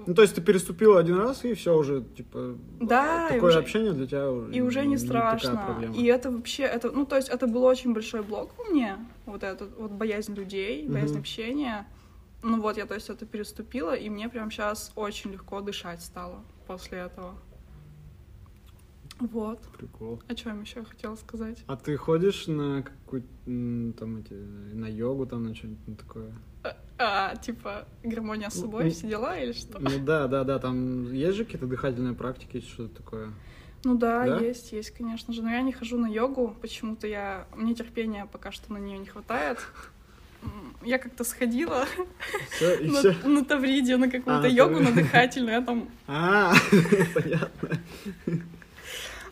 Ну, то есть ты переступила один раз, и все уже, типа, Да, такое уже- общение для тебя уже и уже не такая страшно. И это вообще, это, ну, то есть это был очень большой блок у меня, вот этот, вот боязнь людей, боязнь Мгм. общения. Ну вот, я, то есть, это переступила, и мне прям сейчас очень легко дышать стало после этого. Вот. Прикол. О чем еще хотела сказать? А ты ходишь на какую там эти на йогу там на что-нибудь такое? А, типа, гармония с собой, Ну, все дела или что? Ну да, да, да, там есть же какие-то дыхательные практики, что-то такое. Ну да, Да? есть, есть, конечно же. Но я не хожу на йогу, почему-то я... Мне терпения пока что на нее не хватает. Я как-то сходила Все, на, все. на Тавриде на какую-то А, йогу, Тавриде. на дыхательную. Я там... А, понятно.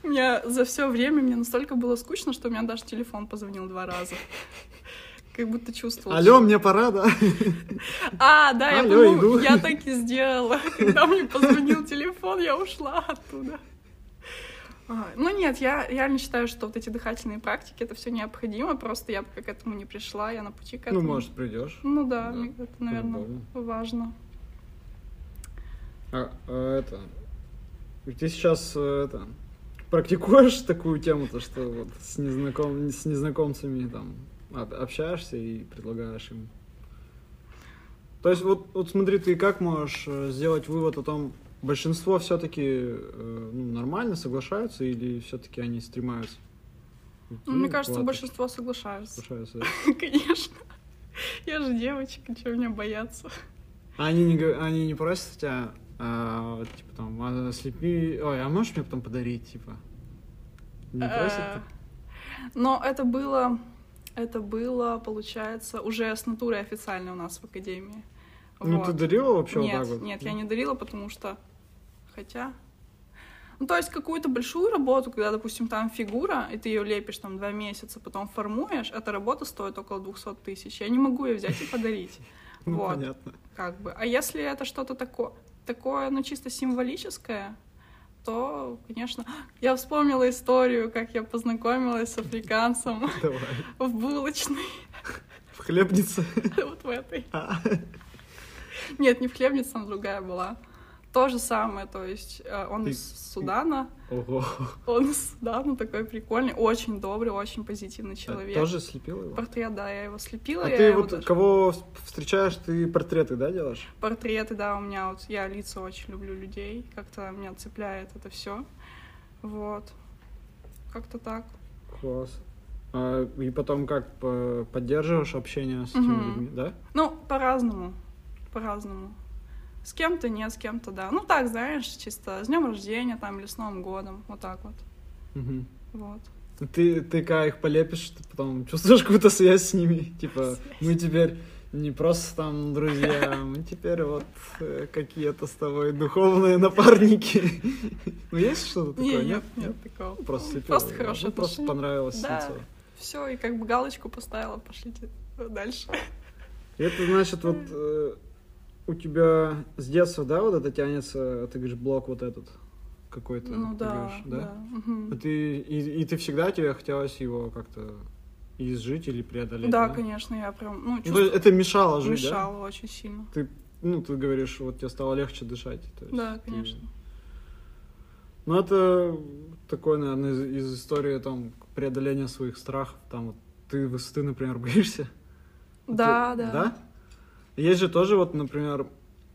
У меня за все время мне настолько было скучно, что у меня даже телефон позвонил два раза. Как будто чувствовал. Алло, мне пора, да? А, да, я, Алло, по-моему, иду. я так и сделала. Когда мне позвонил телефон, я ушла оттуда. А, Ну нет, я реально считаю, что вот эти дыхательные практики, это все необходимо, просто я пока к этому не пришла, я на пути к Ну, этому. может, придешь. Ну да, Да, это, наверное, по-любому. важно. А, а это... Ты сейчас э, это практикуешь такую тему, то что вот с, незнаком... с незнакомцами там общаешься и предлагаешь им. То есть вот, вот смотри, ты как можешь э, сделать вывод о том, большинство все-таки ну, нормально соглашаются или все-таки они стремаются? Ну, мне кажется, куда-то? большинство соглашаются. соглашаются. Конечно. Я же девочка, чего меня бояться? А они не, они не просят тебя, а, типа там, а, слепи, ой, а можешь мне потом подарить, типа? Не просят? Э, Но это было, это было, получается, уже с натурой официально у нас в академии. Ну, Вот. ты дарила вообще нет, вот так вот? Нет, я не дарила, потому что... Хотя... Ну, то есть какую-то большую работу, когда, допустим, там фигура, и ты ее лепишь там два месяца, потом формуешь, эта работа стоит около 200 тысяч. Я не могу ее взять и подарить. Ну, Вот, понятно. как бы. А если это что-то такое, такое, ну, чисто символическое, то, конечно... Я вспомнила историю, как я познакомилась с африканцем Давай. в булочной, В хлебнице. вот в этой. А, Нет, не в хлебнице, там другая была. То же самое, то есть э, он из Судана, Ого. он из Судана такой прикольный, очень добрый, очень позитивный человек. А Тоже слепила его? Портрет, да, я его слепила. А ты его вот даже- кого встречаешь, ты портреты, да, делаешь? Портреты, да, у меня вот, я лица очень люблю людей, как-то меня цепляет это все. Вот. Как-то так. Класс. А, и потом как по- поддерживаешь общение с этими Мгм. людьми, да? Ну, по-разному. По-разному. С кем-то нет, с кем-то да. Ну так, знаешь, чисто с днем рождения там или с Новым годом. Вот так вот. Мгм. Вот. Ты, ты когда их полепишь, ты потом чувствуешь какую-то связь с ними. Типа, мы теперь не просто там друзья, мы теперь вот э, какие-то с тобой духовные напарники. Ну, есть что-то такое, нет, нет? такого. Просто, Ну, Просто да. хорошие Ну, Просто понравилось Да. лицо. Все, и как бы галочку поставила, пошлите дальше. Это значит, вот э, у тебя с детства, да, вот это тянется, ты говоришь, блок вот этот какой-то? Ну ты да, говоришь, да. мгм. А ты, и, и ты всегда тебе хотелось его как-то изжить или преодолеть? Да, конечно, я прям, ну, Ну, чувствую, есть это мешало жить, мешала очень сильно. да? Ты, ну, ты говоришь, вот тебе стало легче дышать. то есть Да, ты- конечно. Ну, это такое, наверное, из, из истории там преодоления своих страхов. Там вот ты высоты, например, боишься? Да, Ты- да. Да? Есть же тоже вот, например,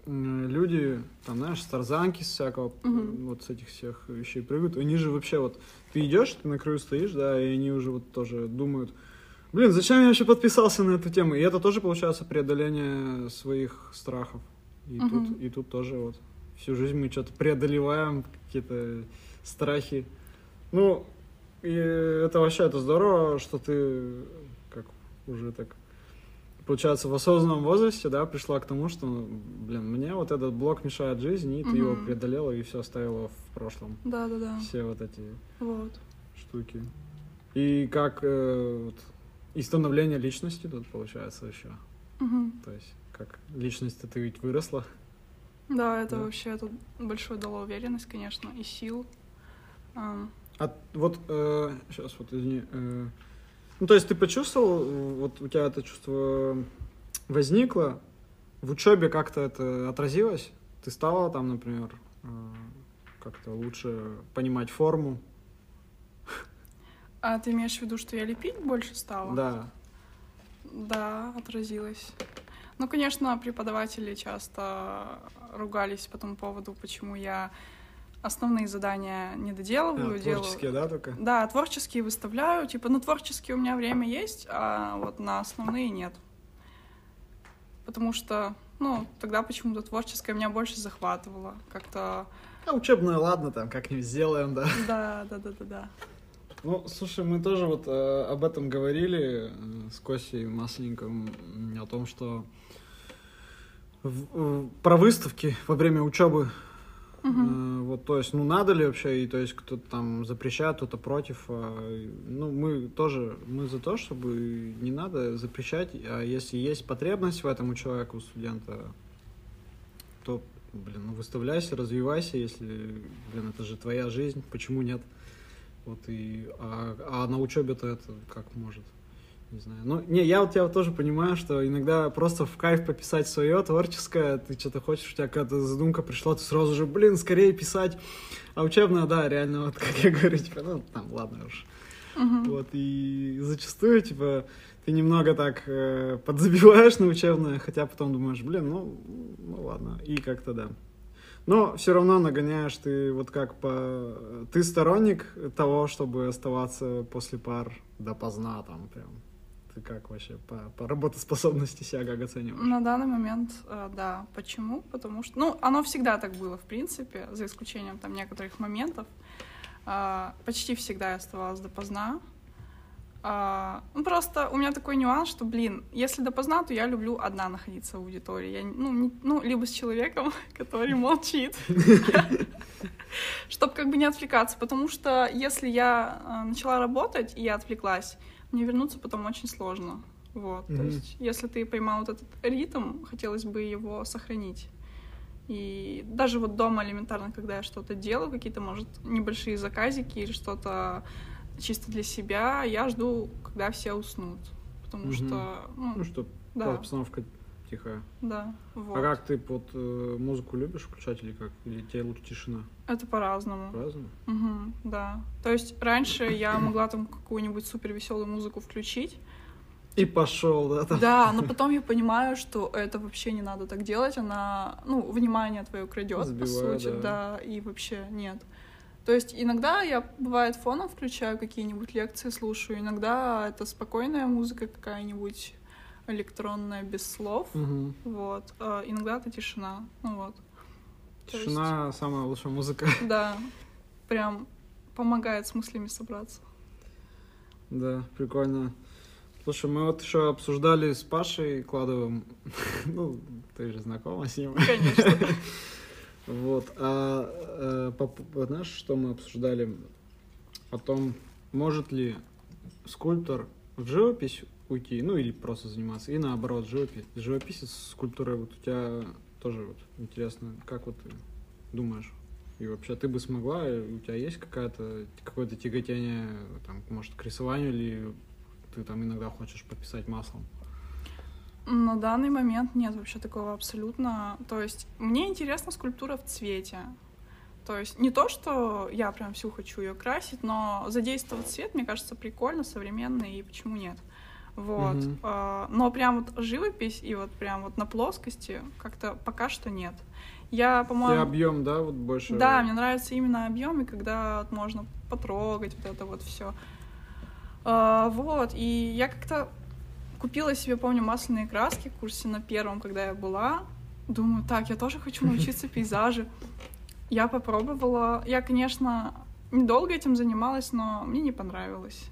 люди, там, знаешь, с тарзанки с всякого, Мгм. вот с этих всех вещей прыгают. Они же вообще вот, ты идешь, ты на краю стоишь, да, и они уже вот тоже думают, блин, зачем я вообще подписался на эту тему? И это тоже, получается, преодоление своих страхов. И, Мгм. тут, и тут тоже вот всю жизнь мы что-то преодолеваем, какие-то страхи. Ну, и это вообще это здорово, что ты как уже так получается в осознанном возрасте, да, пришла к тому, что, ну, блин, мне вот этот блок мешает жизни, и ты его Мгм. преодолела и все оставила в прошлом. Да, да, да. Все вот эти Вот. штуки. И как э, вот, и становление личности тут получается еще. Мгм. То есть как личность ты ведь выросла. Да, это Да. вообще это большое дало уверенность, конечно, и сил. Ам, А вот сейчас вот извини. э, ну то есть ты почувствовал, вот у тебя это чувство возникло, в учебе как-то это отразилось? Ты стала там, например, э, как-то лучше понимать форму? А ты имеешь в виду, что я лепить больше стала? Да. Да, отразилось. Ну, конечно, преподаватели часто ругались по тому поводу, почему я основные задания не доделываю, А, делаю. творческие, да, только? Да, творческие выставляю. Типа, на творческие у меня время есть, а вот на основные нет. Потому что, ну, тогда почему-то творческое меня больше захватывало. Как-то А учебную, ладно, там как-нибудь сделаем, да. Да, да, да, да, да. Ну, слушай, мы тоже вот э, об этом говорили э, с Костей Масленником, о том, что в, э, про выставки во время учебы Э, Вот, то есть, ну, надо ли вообще, и то есть, кто-то там запрещает, кто-то против. а, ну, мы тоже, мы за то, чтобы не надо запрещать, а если есть потребность в этом у человека, у студента, то, блин, ну, выставляйся, развивайся, если, блин, это же твоя жизнь, почему нет? Вот, и, а, а на учебе-то это как может? Не знаю. Ну, не, я вот тебя тоже понимаю, что иногда просто в кайф пописать свое творческое, ты что-то хочешь, у тебя какая-то задумка пришла, ты сразу же, блин, скорее писать. А учебное, да, реально, вот как я говорю, типа, ну, там, ладно уж. Мгм. Вот, и зачастую, типа, ты немного так э, подзабиваешь на учебное, хотя потом думаешь, блин, ну, ну ладно, и как-то да. Но все равно нагоняешь ты вот как по... Ты сторонник того, чтобы оставаться после пар допоздна там прям? Ты как вообще по, по работоспособности себя как оцениваешь? На данный момент, э, да. Почему? Потому что, ну, оно всегда так было, в принципе, за исключением там некоторых моментов. А, Почти всегда я оставалась допоздна. А, Ну, просто у меня такой нюанс, что, блин, если допоздна, то я люблю одна находиться в аудитории. Я, ну, не- ну, либо с человеком, который молчит, чтобы как бы не отвлекаться. Потому что если я э, начала работать, и я отвлеклась, мне вернуться потом очень сложно. Вот, то Мгм. есть, если ты поймал вот этот ритм, хотелось бы его сохранить. И даже вот дома элементарно, когда я что-то делаю, какие-то, может, небольшие заказики или что-то чисто для себя, я жду, когда все уснут. Потому Мгм. что, ну, Ну, что да, обстановка тихая. да, вот. А как ты вот э, музыку любишь включать или как? Или тебе лучше тишина? Это по-разному. По-разному? Мгм, да. То есть раньше я могла там какую-нибудь супер веселую музыку включить. И пошел, да, там? Да, но потом я понимаю, что это вообще не надо так делать. Она, ну, внимание твое крадет, по сути, да. да, и вообще нет. То есть иногда я, бывает, фоном включаю какие-нибудь лекции, слушаю. Иногда это спокойная музыка какая-нибудь электронная, без слов. Мгм. Вот. А иногда это тишина. Ну вот. То есть- Тишина самая лучшая музыка. Да. Прям помогает с мыслями собраться. Да, прикольно. Слушай, мы вот еще обсуждали с Пашей Кладовым, ну, ты же знакома с ним. Конечно. Вот. А по- знаешь, что мы обсуждали? О том, может ли скульптор в живопись уйти, ну или просто заниматься, и наоборот, живопись. Живописец с скульптурой, вот у тебя тоже вот интересно, как вот ты думаешь? И вообще ты бы смогла, у тебя есть какая-то какое-то тяготение, там, может, к рисованию, или ты там иногда хочешь пописать маслом? На данный момент нет вообще такого абсолютно. То есть мне интересна скульптура в цвете. То есть не то, что я прям всю хочу ее красить, но задействовать цвет, мне кажется, прикольно, современно, и почему нет. Вот. Мгм. А, Но прям вот живопись и вот прям вот на плоскости как-то пока что нет. Я, И по-моему... объем, да, вот больше? Да, мне нравится именно объем, и когда вот можно потрогать вот это вот все. вот, и я как-то купила себе, помню, масляные краски в курсе на первом, когда я была. Думаю, так, я тоже хочу научиться пейзажи. Я попробовала. Я, конечно, недолго этим занималась, но мне не понравилось.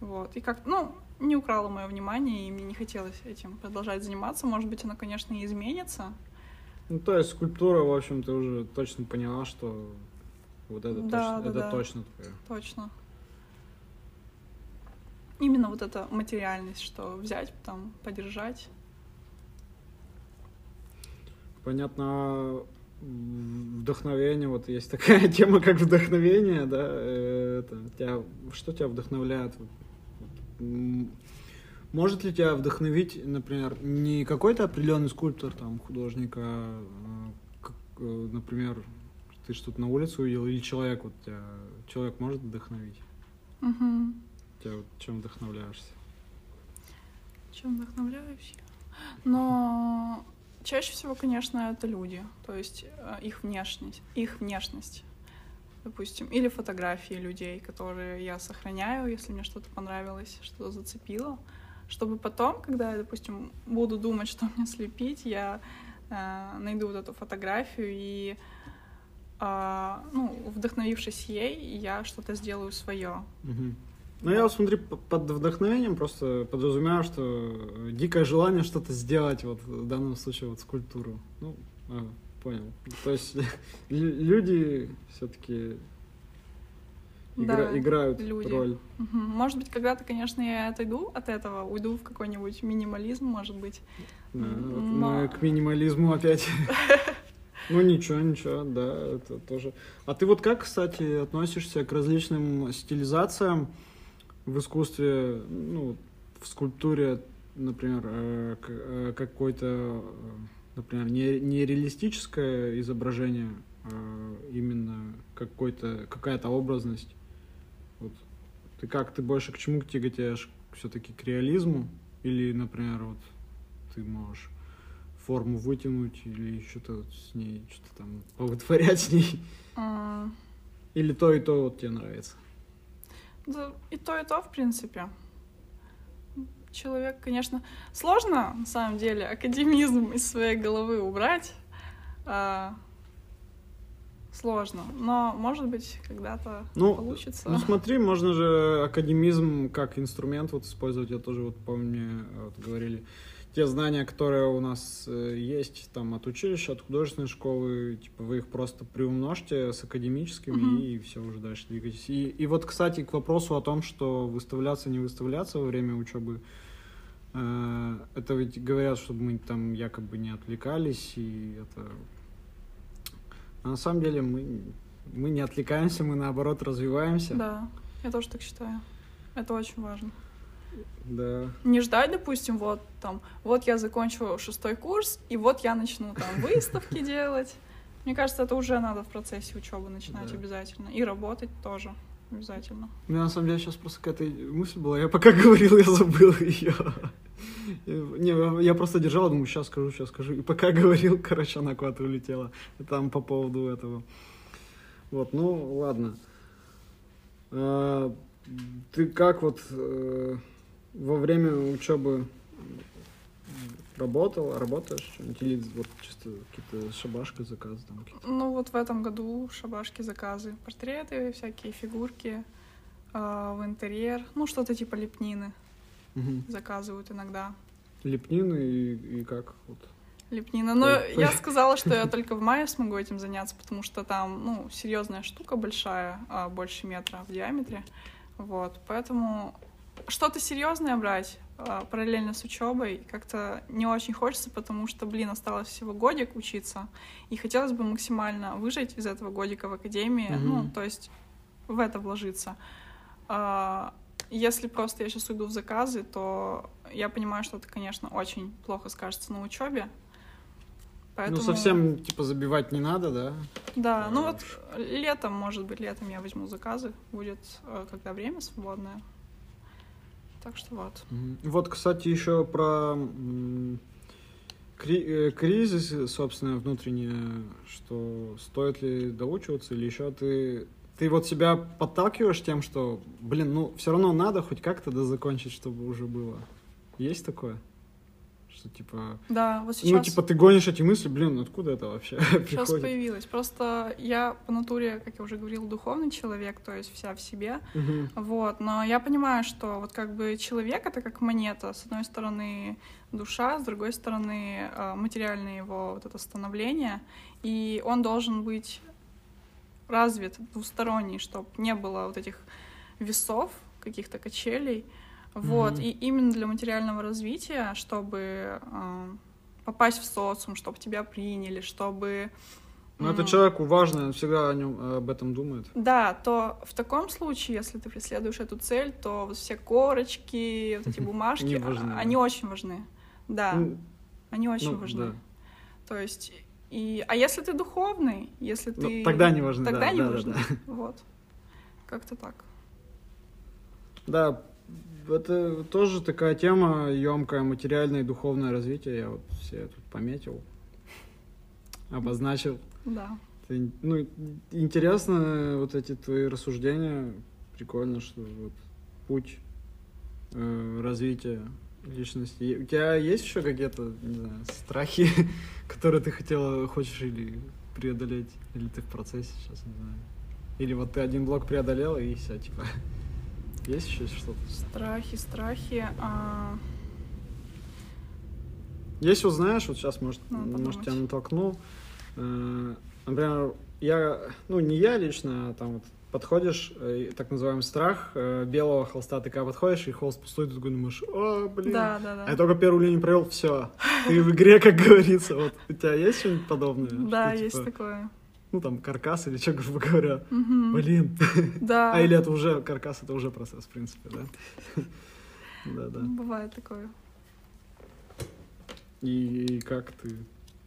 Вот. И как, ну, не украло мое внимание, и мне не хотелось этим продолжать заниматься. Может быть, оно, конечно, и изменится. Ну, то есть скульптура, в общем, ты уже точно поняла, что вот это, Да, точно, да, это да. точно твое. Точно. Именно вот эта материальность, что взять, там, подержать. Понятно, а, вдохновение, вот есть такая тема, как вдохновение, да, э, это, тебя, что тебя вдохновляет? Может ли тебя вдохновить, например, не какой-то определенный скульптор, там, художник, а, как, э, например, ты что-то на улице увидел, или человек, вот тебя, человек может вдохновить? Угу. Тебя вот чем вдохновляешься? Чем вдохновляюсь? Но чаще всего, конечно, это люди, то есть э, их внешность, их внешность, допустим, или фотографии людей, которые я сохраняю, если мне что-то понравилось, что-то зацепило, чтобы потом, когда я, допустим, буду думать, что мне слепить, я э, найду вот эту фотографию и а, ну, вдохновившись ей, я что-то сделаю свое. Угу. Ну, я, смотри, под вдохновением просто подразумеваю, что дикое желание что-то сделать, вот в данном случае вот скульптуру. Ну, а, понял. То есть люди все-таки игра, да, играют люди. роль. Угу. Может быть, когда-то, конечно, я отойду от этого, уйду в какой-нибудь минимализм, может быть. Да, Но... мы к минимализму опять. Ну ничего, ничего, да, это тоже. А ты вот как, кстати, относишься к различным стилизациям в искусстве, ну, в скульптуре, например, э, э, какой-то, э, например, нереалистическое изображение, а именно какой-то, какая-то образность? Вот. Ты как, ты больше к чему тяготеешь? Все-таки к реализму? Или, например, вот ты можешь форму вытянуть или что-то с ней, что-то там повытворять с ней? А... Или то и то вот тебе нравится? Да, и то, и то, в принципе. Человек, конечно, сложно, на самом деле, академизм из своей головы убрать. А, сложно, но, может быть, когда-то ну, получится. Ну, смотри, можно же академизм как инструмент вот использовать. Я тоже вот помню, вот, говорили, те знания, которые у нас э, есть там от училища, от художественной школы, типа вы их просто приумножьте с академическими угу. и все уже дальше двигайтесь. И, и вот, кстати, к вопросу о том, что выставляться, не выставляться во время учебы, э, это ведь говорят, чтобы мы там якобы не отвлекались, и это а на самом деле мы, мы не отвлекаемся, мы наоборот развиваемся. Да, я тоже так считаю. Это очень важно. Да. Не ждать, допустим, вот там, вот я закончу шестой курс, и вот я начну там выставки делать. Мне кажется, это уже надо в процессе учебы начинать да. обязательно. И работать тоже обязательно. У меня на самом деле сейчас просто какая-то мысль была. Я пока говорил, я забыл ее. Не, я просто держал, думаю, сейчас скажу, сейчас скажу. И пока говорил, короче, она куда-то улетела. Там по поводу этого. Вот, ну, ладно. А, ты как вот э, во время учебы работал, работаешь? Или вот чисто какие-то шабашки, заказы там какие-то? Ну, вот в этом году шабашки, заказы. Портреты, всякие фигурки э, в интерьер. Ну, что-то типа лепнины угу. заказывают иногда. Лепнины и, и как? Вот. Лепнина. Но Ой. я сказала, что я только в мае смогу этим заняться, потому что там, ну, серьезная штука большая, а, больше метра в диаметре. Вот, поэтому что-то серьезное брать а, параллельно с учебой как-то не очень хочется, потому что, блин, осталось всего годик учиться, и хотелось бы максимально выжить из этого годика в академии, mm-hmm. ну, то есть в это вложиться. Если просто я сейчас уйду в заказы, то я понимаю, что это, конечно, очень плохо скажется на учебе. Ну, Поэтому... Ну, совсем, типа, забивать не надо, да? Да, а, ну вот летом, может быть, летом я возьму заказы, будет, э, когда время свободное. Так что вот. Вот, кстати, еще про кри- э, кризис, собственно, внутреннее, что стоит ли доучиваться или еще ты ты вот себя подталкиваешь тем, что, блин, ну, все равно надо хоть как-то да закончить, чтобы уже было. Есть такое? Что, типа... Да, вот ну, сейчас... Ну, типа, ты гонишь эти мысли, блин, откуда это вообще Сейчас появилось. Просто я по натуре, как я уже говорила, духовный человек, то есть вся в себе. Угу. Вот, но я понимаю, что вот как бы человек — это как монета. С одной стороны душа, с другой стороны э, материальное его вот это становление, и он должен быть развит двусторонний, чтобы не было вот этих весов, каких-то качелей. Вот, mm-hmm. и именно для материального развития, чтобы э, попасть в социум, чтобы тебя приняли, чтобы... Ну, это человеку важно, он всегда о нем, об этом думает. Да, то в таком случае, если ты преследуешь эту цель, то вот все корочки, вот эти бумажки, они очень важны. Да, ну, они очень ну, важны. То есть и, а если ты духовный, если ну, ты... Ну, тогда не важно, Тогда да, не да, важно. Да, да. Вот. Как-то так. Да, это тоже такая тема емкая, материальное и духовное развитие. Я вот все тут пометил, обозначил. Да. ну, интересно вот эти твои рассуждения. Прикольно, что вот путь э, развития личности. У тебя есть еще какие-то, не знаю, страхи, которые ты хотела, хочешь или преодолеть? Или ты в процессе сейчас, не знаю? Или вот ты один блок преодолел и все, типа... Есть еще что-то? Страхи, страхи. А... Если узнаешь, вот сейчас, может, Ну, может тебя натолкну. Э, Например, я, ну, не я лично, а там вот подходишь, э, так называемый страх э, белого холста, ты когда подходишь, и холст пустой, ты такой думаешь, о, блин. Да, да, А я да. только первую линию провел, все. Ты в игре, как говорится. Вот у тебя есть что-нибудь подобное? Да, Что, есть типа, такое. Ну, там, каркас или что, грубо говоря. Мгм. Блин. Да. А или это уже, каркас это уже процесс, в принципе, да? Да, да. Бывает такое. И как ты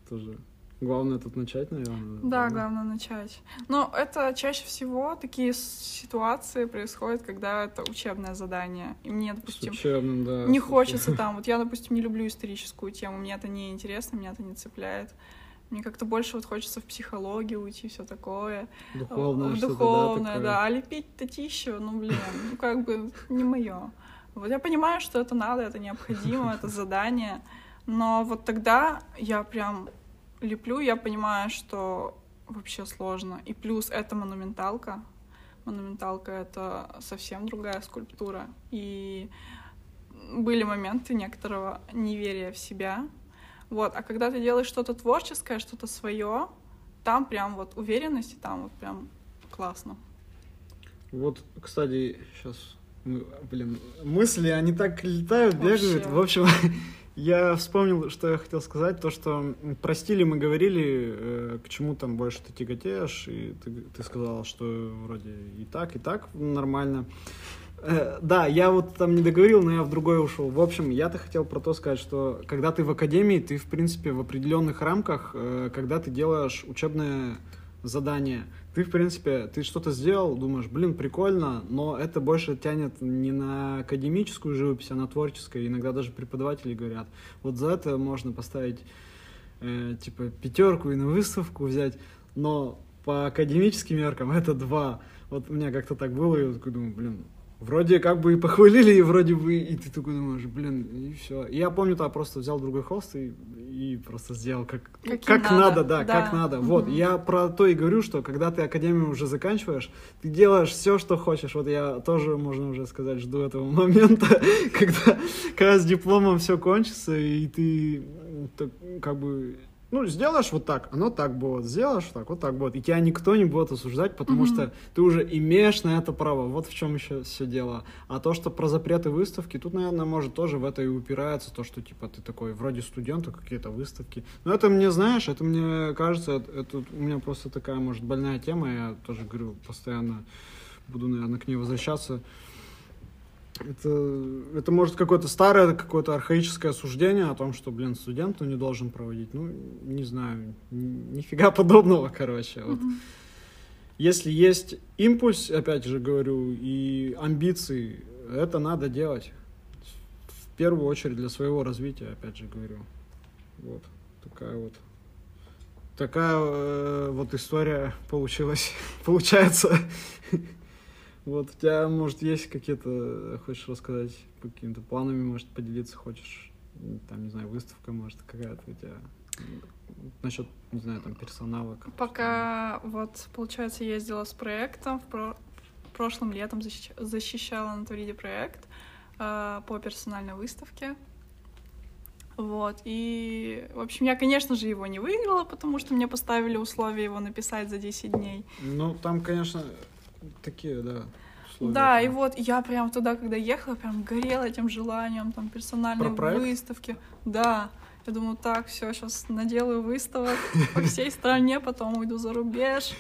тоже? Главное тут начать, наверное. Да, главное начать. Но это чаще всего такие ситуации происходят, когда это учебное задание. И мне, С допустим, учебным, да. не хочется там. Вот я, допустим, не люблю историческую тему, мне это не интересно, меня это не цепляет. Мне как-то больше вот хочется в психологию уйти, все такое. Духовное в духовное, да, да. А лепить татищу, ну блин, ну как бы не мое. Вот я понимаю, что это надо, это необходимо, это задание. Но вот тогда я прям леплю, я понимаю, что вообще сложно. И плюс это монументалка. Монументалка — это совсем другая скульптура. И были моменты некоторого неверия в себя. Вот. А когда ты делаешь что-то творческое, что-то свое, там прям вот уверенность, и там вот прям классно. Вот, кстати, сейчас, блин, мысли, они так летают, Вообще. бегают. В общем, я вспомнил, что я хотел сказать, то, что м, про стили мы говорили, э, к чему там больше ты тяготеешь, и ты, ты сказал, что вроде и так, и так нормально. Э, Да, я вот там не договорил, но я в другой ушел. В общем, я-то хотел про то сказать, что когда ты в академии, ты, в принципе, в определенных рамках, э, когда ты делаешь учебное задание, ты, в принципе, ты что-то сделал, думаешь, блин, прикольно, но это больше тянет не на академическую живопись, а на творческую. Иногда даже преподаватели говорят, вот за это можно поставить, э, типа, пятерку и на выставку взять, но по академическим меркам это два. Вот у меня как-то так было, и я такой думаю, блин, вроде как бы и похвалили, и вроде бы, и ты такой думаешь, блин, и все. И я помню, тогда просто взял другой холст и, и просто сделал как, Каким как надо, надо, да, да. как надо. Вот, Мгм. я про то и говорю, что когда ты академию уже заканчиваешь, ты делаешь все, что хочешь. Вот я тоже, можно уже сказать, жду этого момента, когда, когда с дипломом все кончится, и ты так, как бы ну, сделаешь вот так, оно так будет, сделаешь так, вот так будет. И тебя никто не будет осуждать, потому Мгм. что ты уже имеешь на это право. Вот в чем еще все дело. А то, что про запреты выставки, тут, наверное, может тоже в это и упирается, то, что, типа, ты такой, вроде студента, какие-то выставки. Но это мне, знаешь, это мне кажется, это, это у меня просто такая, может, больная тема, я тоже говорю, постоянно буду, наверное, к ней возвращаться. Это, это может какое-то старое, какое-то архаическое суждение о том, что, блин, студент ну, не должен проводить. Ну, не знаю, ни- нифига подобного, короче. Вот. Мгм. Если есть импульс, опять же говорю, и амбиции, это надо делать. В первую очередь для своего развития, опять же говорю. Вот такая вот такая э, вот история получилась, получается. Вот у тебя, может, есть какие-то, хочешь рассказать, по какими-то планами, может, поделиться хочешь? Там, не знаю, выставка, может, какая-то у тебя насчет, не знаю, там, персонала. Пока вот, получается, ездила с проектом, в про- прошлым летом защищ- защищала на Тавриде проект э, по персональной выставке. Вот, и, в общем, я, конечно же, его не выиграла, потому что мне поставили условие его написать за 10 дней. Ну, там, конечно, такие, да. условия Да, там. и вот я прям туда, когда ехала, прям горела этим желанием, там, персональной Про выставки. Да. Я думаю, так, все, сейчас наделаю выставок по всей стране, потом уйду за рубеж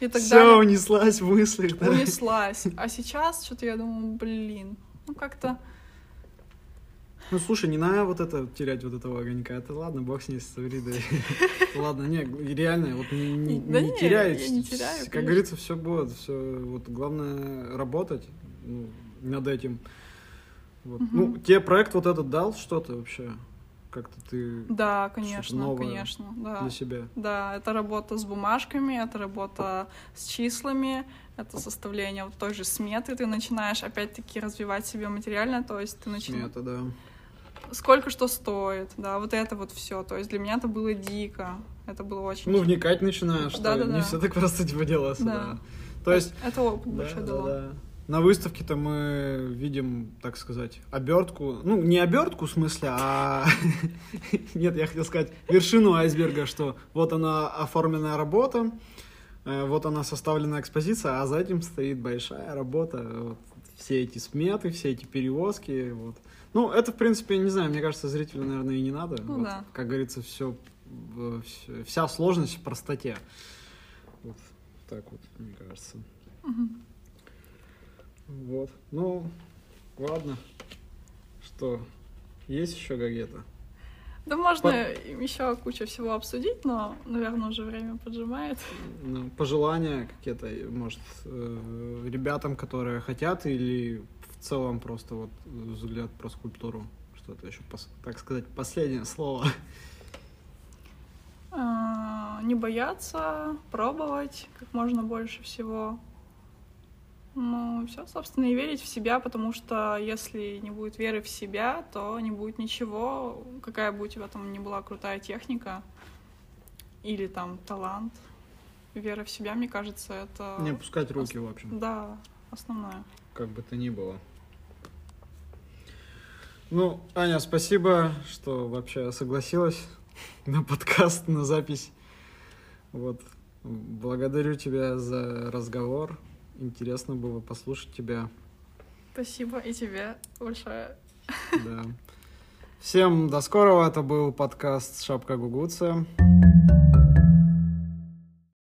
и так Все далее. унеслась в мыслях, да. Унеслась. А сейчас что-то я думаю, блин, ну как-то... Ну, слушай, не надо вот это терять вот этого огонька. Это ладно, бог с ней, с Тавридой. Ладно, не, реально, вот не, не, Да не не, теряй. не теряю, Как конечно. говорится, все будет. Все, вот главное работать ну, над этим. Вот. Мгм. Ну, тебе проект вот этот дал что-то вообще? Как-то ты Да, конечно, новое конечно, да. для себя? Да, это работа с бумажками, это работа с числами, это составление вот той же сметы. Ты начинаешь опять-таки развивать себя материально, то есть ты начинаешь... Смета, да. Сколько что стоит, да, вот это вот все. То есть для меня это было дико. Это было очень... Ну, вникать начинаешь, что Да, да, не да. все так просто типа делается, Да. да. То есть, Это опыт да, большой да, дало. да. На выставке-то мы видим, так сказать, обертку. Ну, не обертку в смысле, а... Нет, я хотел сказать вершину айсберга, что вот она оформленная работа, э, вот она составлена экспозиция, а за этим стоит большая работа. Вот все эти сметы, все эти перевозки. Вот. Ну, это, в принципе, не знаю, мне кажется, зрителю, наверное, и не надо. Ну Вот, да. Как говорится, все, вся сложность в простоте. Вот так вот, мне кажется. Мгм. Вот. Ну, ладно. Что, есть еще где-то? Да можно еще кучу всего обсудить, но, наверное, уже время поджимает. Ну, пожелания какие-то, может, э, ребятам, которые хотят, или в целом просто вот взгляд про скульптуру? Что-то еще, так сказать, последнее слово. А, Не бояться, пробовать как можно больше всего. Ну, все, собственно, и верить в себя, потому что если не будет веры в себя, то не будет ничего, какая бы у тебя там ни была крутая техника или там талант. Вера в себя, мне кажется, это... Не опускать руки, в общем, Да, основное. как бы то ни было. Ну, Аня, спасибо, что вообще согласилась на подкаст, на запись. Вот. Благодарю тебя за разговор. Интересно было послушать тебя. Спасибо и тебе большое. Да. Всем до скорого. Это был подкаст Шапка Гугуция.